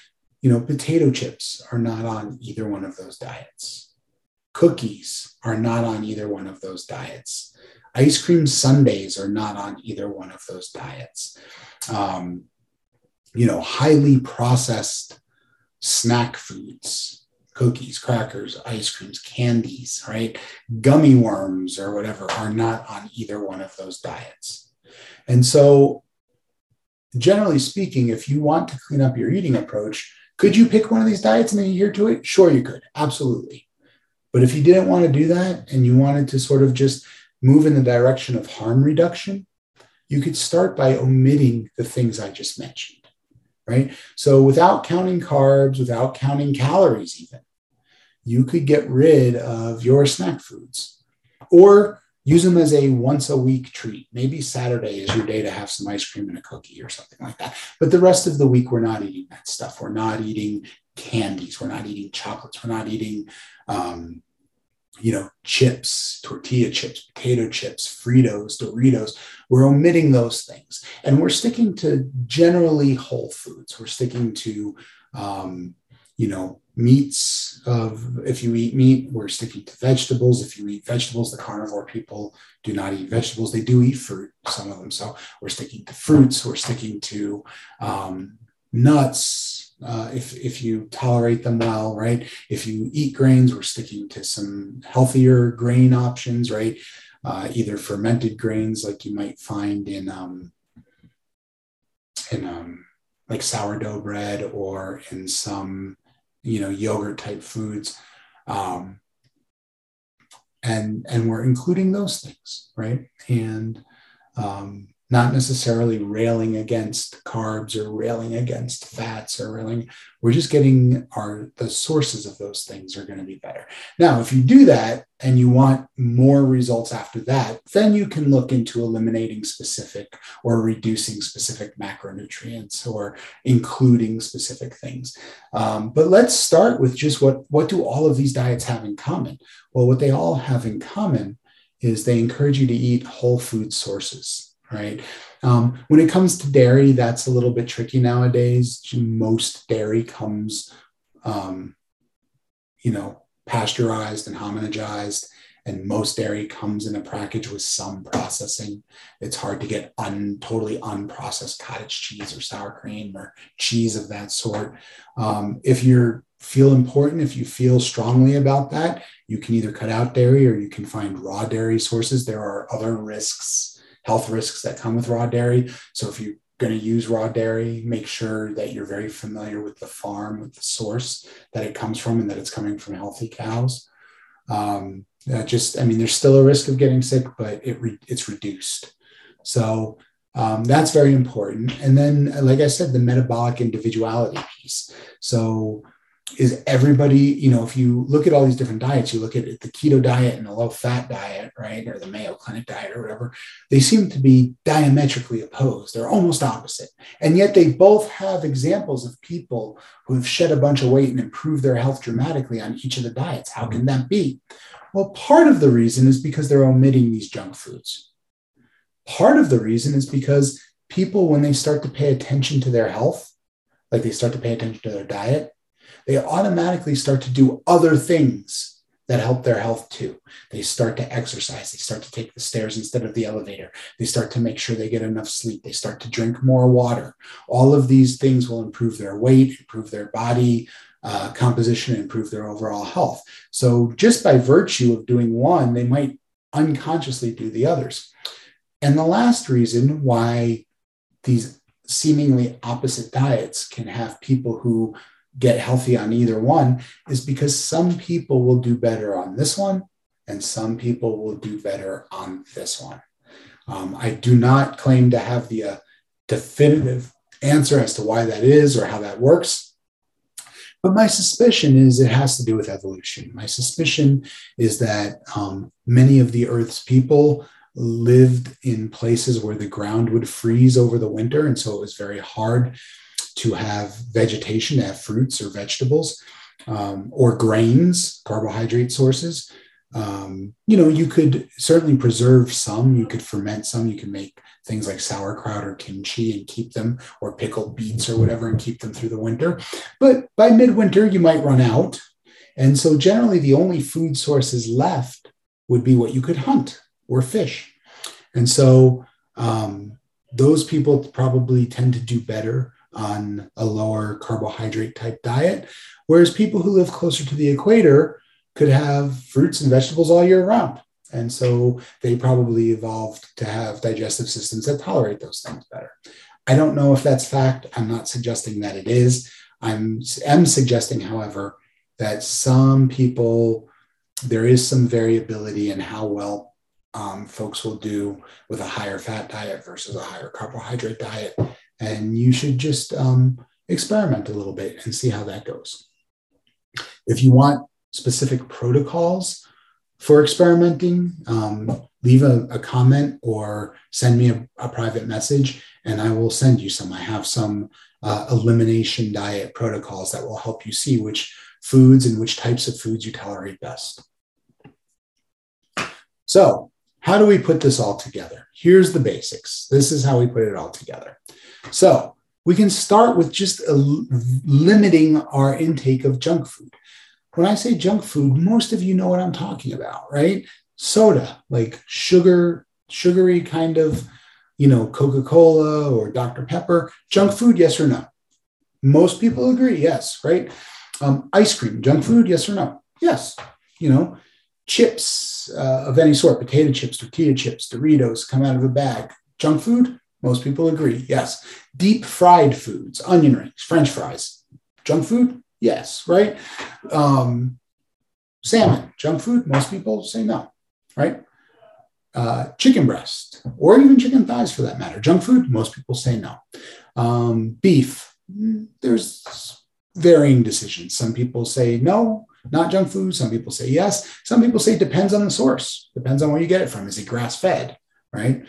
you know, potato chips are not on either one of those diets. Cookies are not on either one of those diets. Ice cream sundaes are not on either one of those diets. Um, you know, highly processed snack foods, cookies, crackers, ice creams, candies, right? Gummy worms or whatever are not on either one of those diets. And so, generally speaking, if you want to clean up your eating approach, could you pick one of these diets and then adhere to it? Sure, you could. Absolutely. But if you didn't want to do that and you wanted to sort of just move in the direction of harm reduction, you could start by omitting the things I just mentioned, right? So without counting carbs, without counting calories, even, you could get rid of your snack foods. Or use them as a once a week treat. Maybe Saturday is your day to have some ice cream and a cookie or something like that. But the rest of the week, we're not eating that stuff. We're not eating candies. We're not eating chocolates. We're not eating, um, you know, chips, tortilla chips, potato chips, Fritos, Doritos. We're omitting those things. And we're sticking to generally whole foods. We're sticking to, um, you know, meats of if you eat meat we're sticking to vegetables. If you eat vegetables the carnivore people do not eat vegetables. They do eat fruit some of them. So we're sticking to fruits. We're sticking to um, nuts uh, if if you tolerate them well right? If you eat grains we're sticking to some healthier grain options right? Uh, either fermented grains like you might find in um, in um, like sourdough bread or in some you know yogurt type foods. Um, and and we're including those things right? And um, not necessarily railing against carbs or railing against fats or railing we're just getting our the sources of those things are going to be better. Now if you do that and you want more results after that then you can look into eliminating specific or reducing specific macronutrients or including specific things. Um, but let's start with just what what do all of these diets have in common? Well what they all have in common is they encourage you to eat whole food sources right? Um, when it comes to dairy, that's a little bit tricky nowadays. Most dairy comes, um, you know, pasteurized and homogenized, and most dairy comes in a package with some processing. It's hard to get un, totally unprocessed cottage cheese or sour cream or cheese of that sort. Um, if you feel important, if you feel strongly about that, you can either cut out dairy or you can find raw dairy sources. There are other risks health risks that come with raw dairy. So if you're going to use raw dairy, make sure that you're very familiar with the farm, with the source that it comes from, and that it's coming from healthy cows. Um, just, I mean, there's still a risk of getting sick, but it re- it's reduced. So um, that's very important. And then, like I said, the metabolic individuality piece. So is everybody, you know, if you look at all these different diets, you look at the keto diet and the low fat diet, right, or the Mayo Clinic diet or whatever, they seem to be diametrically opposed. They're almost opposite. And yet they both have examples of people who have shed a bunch of weight and improved their health dramatically on each of the diets. How can that be? Well, part of the reason is because they're omitting these junk foods. Part of the reason is because people, when they start to pay attention to their health, like they start to pay attention to their diet, they automatically start to do other things that help their health too. They start to exercise. They start to take the stairs instead of the elevator. They start to make sure they get enough sleep. They start to drink more water. All of these things will improve their weight, improve their body uh, composition, improve their overall health. So, just by virtue of doing one, they might unconsciously do the others. And the last reason why these seemingly opposite diets can have people who get healthy on either one is because some people will do better on this one and some people will do better on this one. Um, I do not claim to have the uh, definitive answer as to why that is or how that works. But my suspicion is it has to do with evolution. My suspicion is that um, many of the Earth's people lived in places where the ground would freeze over the winter. And so it was very hard to have vegetation, to have fruits or vegetables um, or grains, carbohydrate sources. Um, you know, you could certainly preserve some, you could ferment some, you can make things like sauerkraut or kimchi and keep them, or pickled beets or whatever, and keep them through the winter. But by midwinter, you might run out. And so, generally, the only food sources left would be what you could hunt or fish. And so, um, those people probably tend to do better on a lower carbohydrate type diet. Whereas people who live closer to the equator could have fruits and vegetables all year round. And so they probably evolved to have digestive systems that tolerate those things better. I don't know if that's fact. I'm not suggesting that it is. I'm am suggesting, however, that some people there is some variability in how well um, folks will do with a higher fat diet versus a higher carbohydrate diet and you should just um, experiment a little bit and see how that goes. If you want specific protocols for experimenting, um, leave a, a, comment or send me a, a, private message, and I will send you some. I have some uh, elimination diet protocols that will help you see which foods and which types of foods you tolerate best. So, how do we put this all together? Here's the basics. This is how we put it all together. So we can start with just limiting our intake of junk food. When I say junk food, most of you know what I'm talking about, right? Soda, like sugar, sugary kind of, you know, Coca Cola or Dr. Pepper. Junk food, yes or no? Most people agree, yes, right? Um, ice cream, junk food, yes or no? Yes. You know, chips uh, of any sort, potato chips, tortilla chips, Doritos come out of a bag. Junk food, most people agree, yes. Deep fried foods, onion rings, French fries, junk food, yes, right? Um, salmon, junk food, most people say no, right? Uh, chicken breast, or even chicken thighs for that matter, junk food, most people say no. Um, beef, there's varying decisions. Some people say no, not junk food. Some people say yes. Some people say depends on the source, depends on where you get it from. Is it grass fed, right?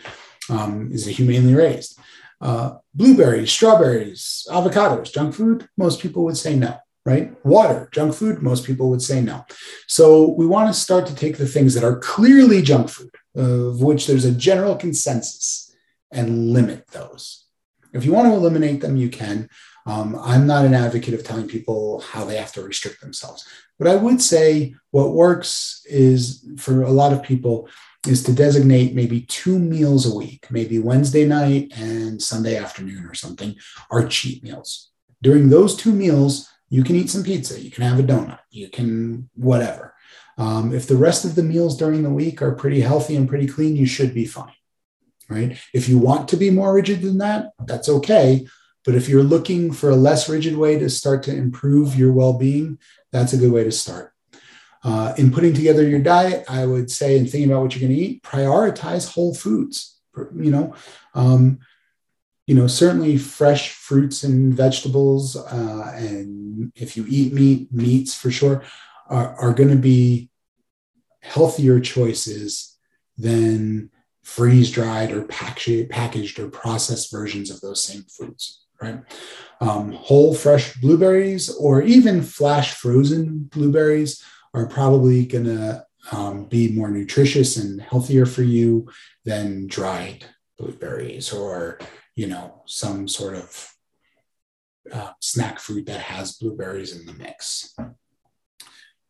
Um, is it humanely raised? Uh, blueberries, strawberries, avocados, junk food, most people would say no, right? Water, junk food, most people would say no. So we want to start to take the things that are clearly junk food, of which there's a general consensus, and limit those. If you want to eliminate them, you can. Um, I'm not an advocate of telling people how they have to restrict themselves. But I would say what works is for a lot of people is to designate maybe two meals a week, maybe Wednesday night and Sunday afternoon or something, are cheat meals. During those two meals, you can eat some pizza, you can have a donut, you can whatever. Um, if the rest of the meals during the week are pretty healthy and pretty clean, you should be fine, right? If you want to be more rigid than that, that's okay. But if you're looking for a less rigid way to start to improve your well being, that's a good way to start. Uh, in putting together your diet, I would say, in thinking about what you're going to eat, prioritize whole foods. You know, um, you know, certainly fresh fruits and vegetables, uh, and if you eat meat, meats for sure are, are going to be healthier choices than freeze dried or packaged or processed versions of those same foods right? Um, whole fresh blueberries or even flash frozen blueberries are probably going to um, be more nutritious and healthier for you than dried blueberries or you know, some sort of uh, snack food that has blueberries in the mix.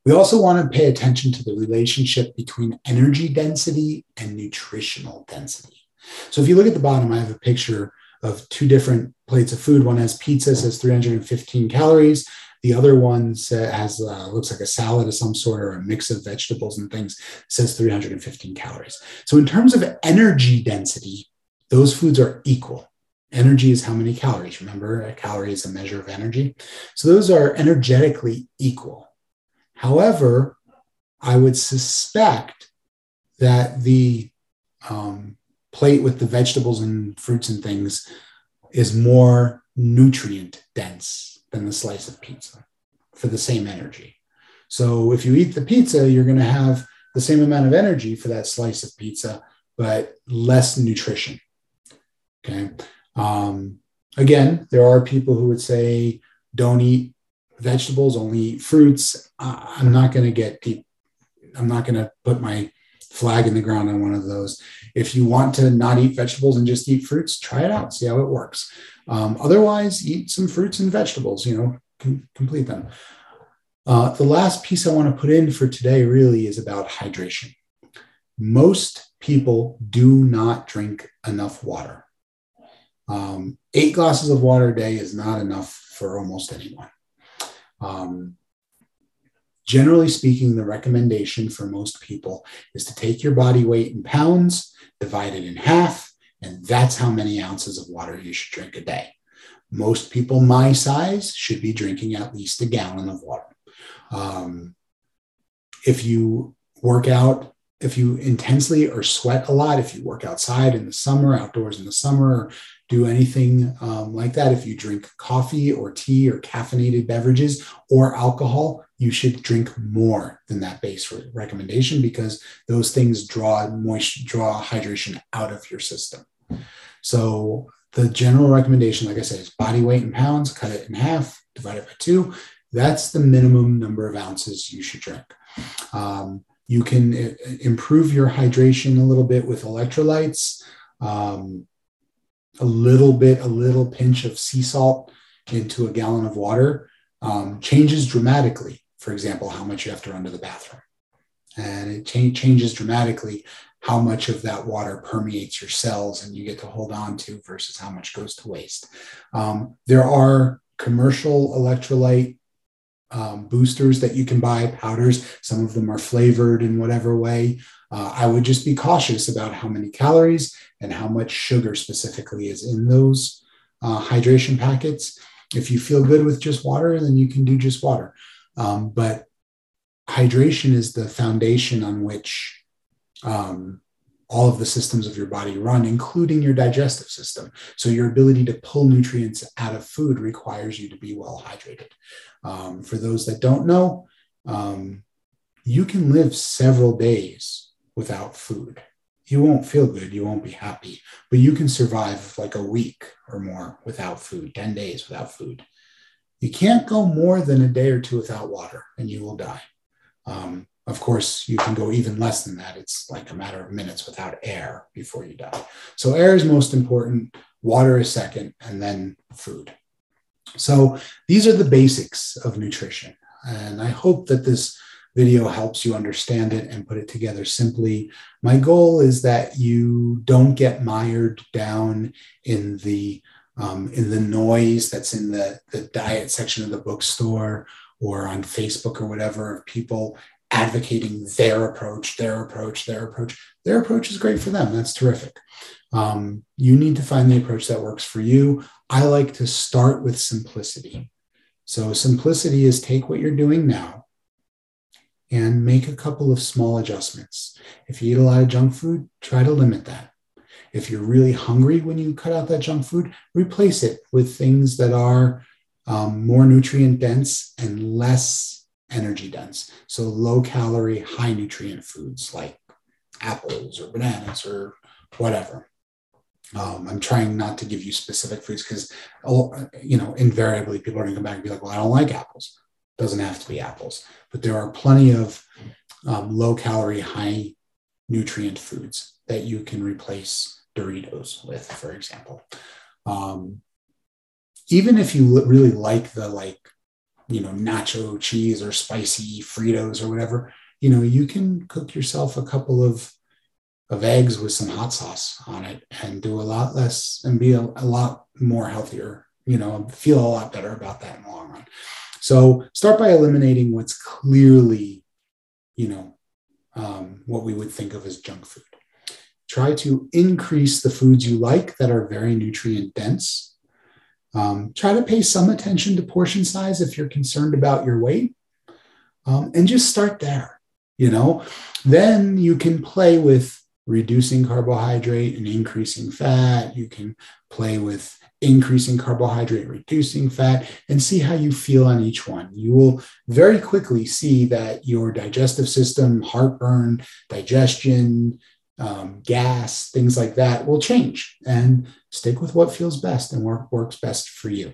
We also want to pay attention to the relationship between energy density and nutritional density. So if you look at the bottom, I have a picture of two different plates of food. One has pizza, says 315 calories. The other one has uh, looks like a salad of some sort or a mix of vegetables and things. Says 315 calories. So in terms of energy density, those foods are equal. Energy is how many calories. Remember, a calorie is a measure of energy. So those are energetically equal. However, I would suspect that the um, plate with the vegetables and fruits and things is more nutrient dense than the slice of pizza for the same energy. So if you eat the pizza, you're going to have the same amount of energy for that slice of pizza, but less nutrition. Okay. Um, again, there are people who would say, don't eat vegetables, only eat fruits. I'm not going to get deep. I'm not going to put my flag in the ground on one of those. If you want to not eat vegetables and just eat fruits, try it out, see how it works. Um, otherwise, eat some fruits and vegetables, you know, com- complete them. Uh, the last piece I want to put in for today really is about hydration. Most people do not drink enough water. Um, eight glasses of water a day is not enough for almost anyone. Um, generally speaking, the recommendation for most people is to take your body weight in pounds, divide it in half, and that's how many ounces of water you should drink a day. Most people my size should be drinking at least a gallon of water. Um, if you work out if you intensely or sweat a lot, if you work outside in the summer, outdoors in the summer, do anything um, like that, if you drink coffee or tea or caffeinated beverages or alcohol, you should drink more than that base recommendation because those things draw moisture, draw hydration out of your system. So the general recommendation, like I said, is body weight in pounds, cut it in half, divide it by two. That's the minimum number of ounces you should drink. Um, you can uh, improve your hydration a little bit with electrolytes, um, a little bit, a little pinch of sea salt into a gallon of water um, changes dramatically. For example, how much you have to run to the bathroom. And it cha- changes dramatically how much of that water permeates your cells and you get to hold on to versus how much goes to waste. Um, there are commercial electrolyte um, boosters that you can buy, powders. Some of them are flavored in whatever way. Uh, I would just be cautious about how many calories and how much sugar specifically is in those uh, hydration packets. If you feel good with just water, then you can do just water. Um, but hydration is the foundation on which um, all of the systems of your body run, including your digestive system. So, your ability to pull nutrients out of food requires you to be well hydrated. Um, for those that don't know, um, you can live several days without food. You won't feel good, you won't be happy, but you can survive like a week or more without food, 10 days without food. You can't go more than a day or two without water and you will die. Um, of course, you can go even less than that. It's like a matter of minutes without air before you die. So, air is most important, water is second, and then food. So, these are the basics of nutrition. And I hope that this video helps you understand it and put it together simply. My goal is that you don't get mired down in the um, in the noise that's in the, the diet section of the bookstore or on Facebook or whatever of people advocating their approach, their approach, their approach. Their approach is great for them. That's terrific. Um, you need to find the approach that works for you. I like to start with simplicity. So, simplicity is take what you're doing now and make a couple of small adjustments. If you eat a lot of junk food, try to limit that. If you're really hungry when you cut out that junk food, replace it with things that are um, more nutrient dense and less energy dense. So, low calorie, high nutrient foods like apples or bananas or whatever. Um, I'm trying not to give you specific foods because, you know, invariably people are going to come back and be like, well, I don't like apples doesn't have to be apples, but there are plenty of um, low calorie, high nutrient foods that you can replace Doritos with, for example. Um, even if you really like the like, you know, nacho cheese or spicy Fritos or whatever, you know, you can cook yourself a couple of of eggs with some hot sauce on it and do a lot less and be a, a lot more healthier, you know, feel a lot better about that in the long run. So start by eliminating what's clearly, you know, um, what we would think of as junk food. Try to increase the foods you like that are very nutrient dense. Um, try to pay some attention to portion size if you're concerned about your weight. Um, and just start there, you know. Then you can play with reducing carbohydrate and increasing fat. You can play with increasing carbohydrate, reducing fat, and see how you feel on each one. You will very quickly see that your digestive system, heartburn, digestion, um, gas, things like that will change and stick with what feels best and work, works best for you.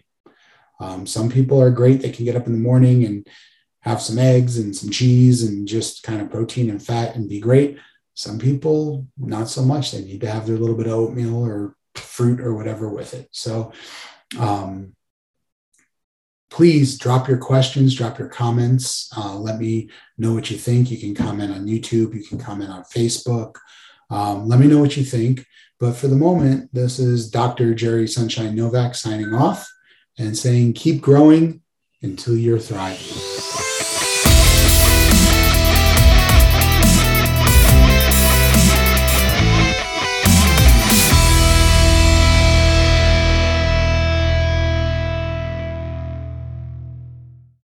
Um, some people are great. They can get up in the morning and have some eggs and some cheese and just kind of protein and fat and be great. Some people, not so much. They need to have their little bit of oatmeal or fruit or whatever with it. So, um, please drop your questions, drop your comments. Uh, let me know what you think. You can comment on YouTube, you can comment on Facebook. Um, let me know what you think. But for the moment, this is Dr. Jerry Sunshine Novak signing off and saying keep growing until you're thriving.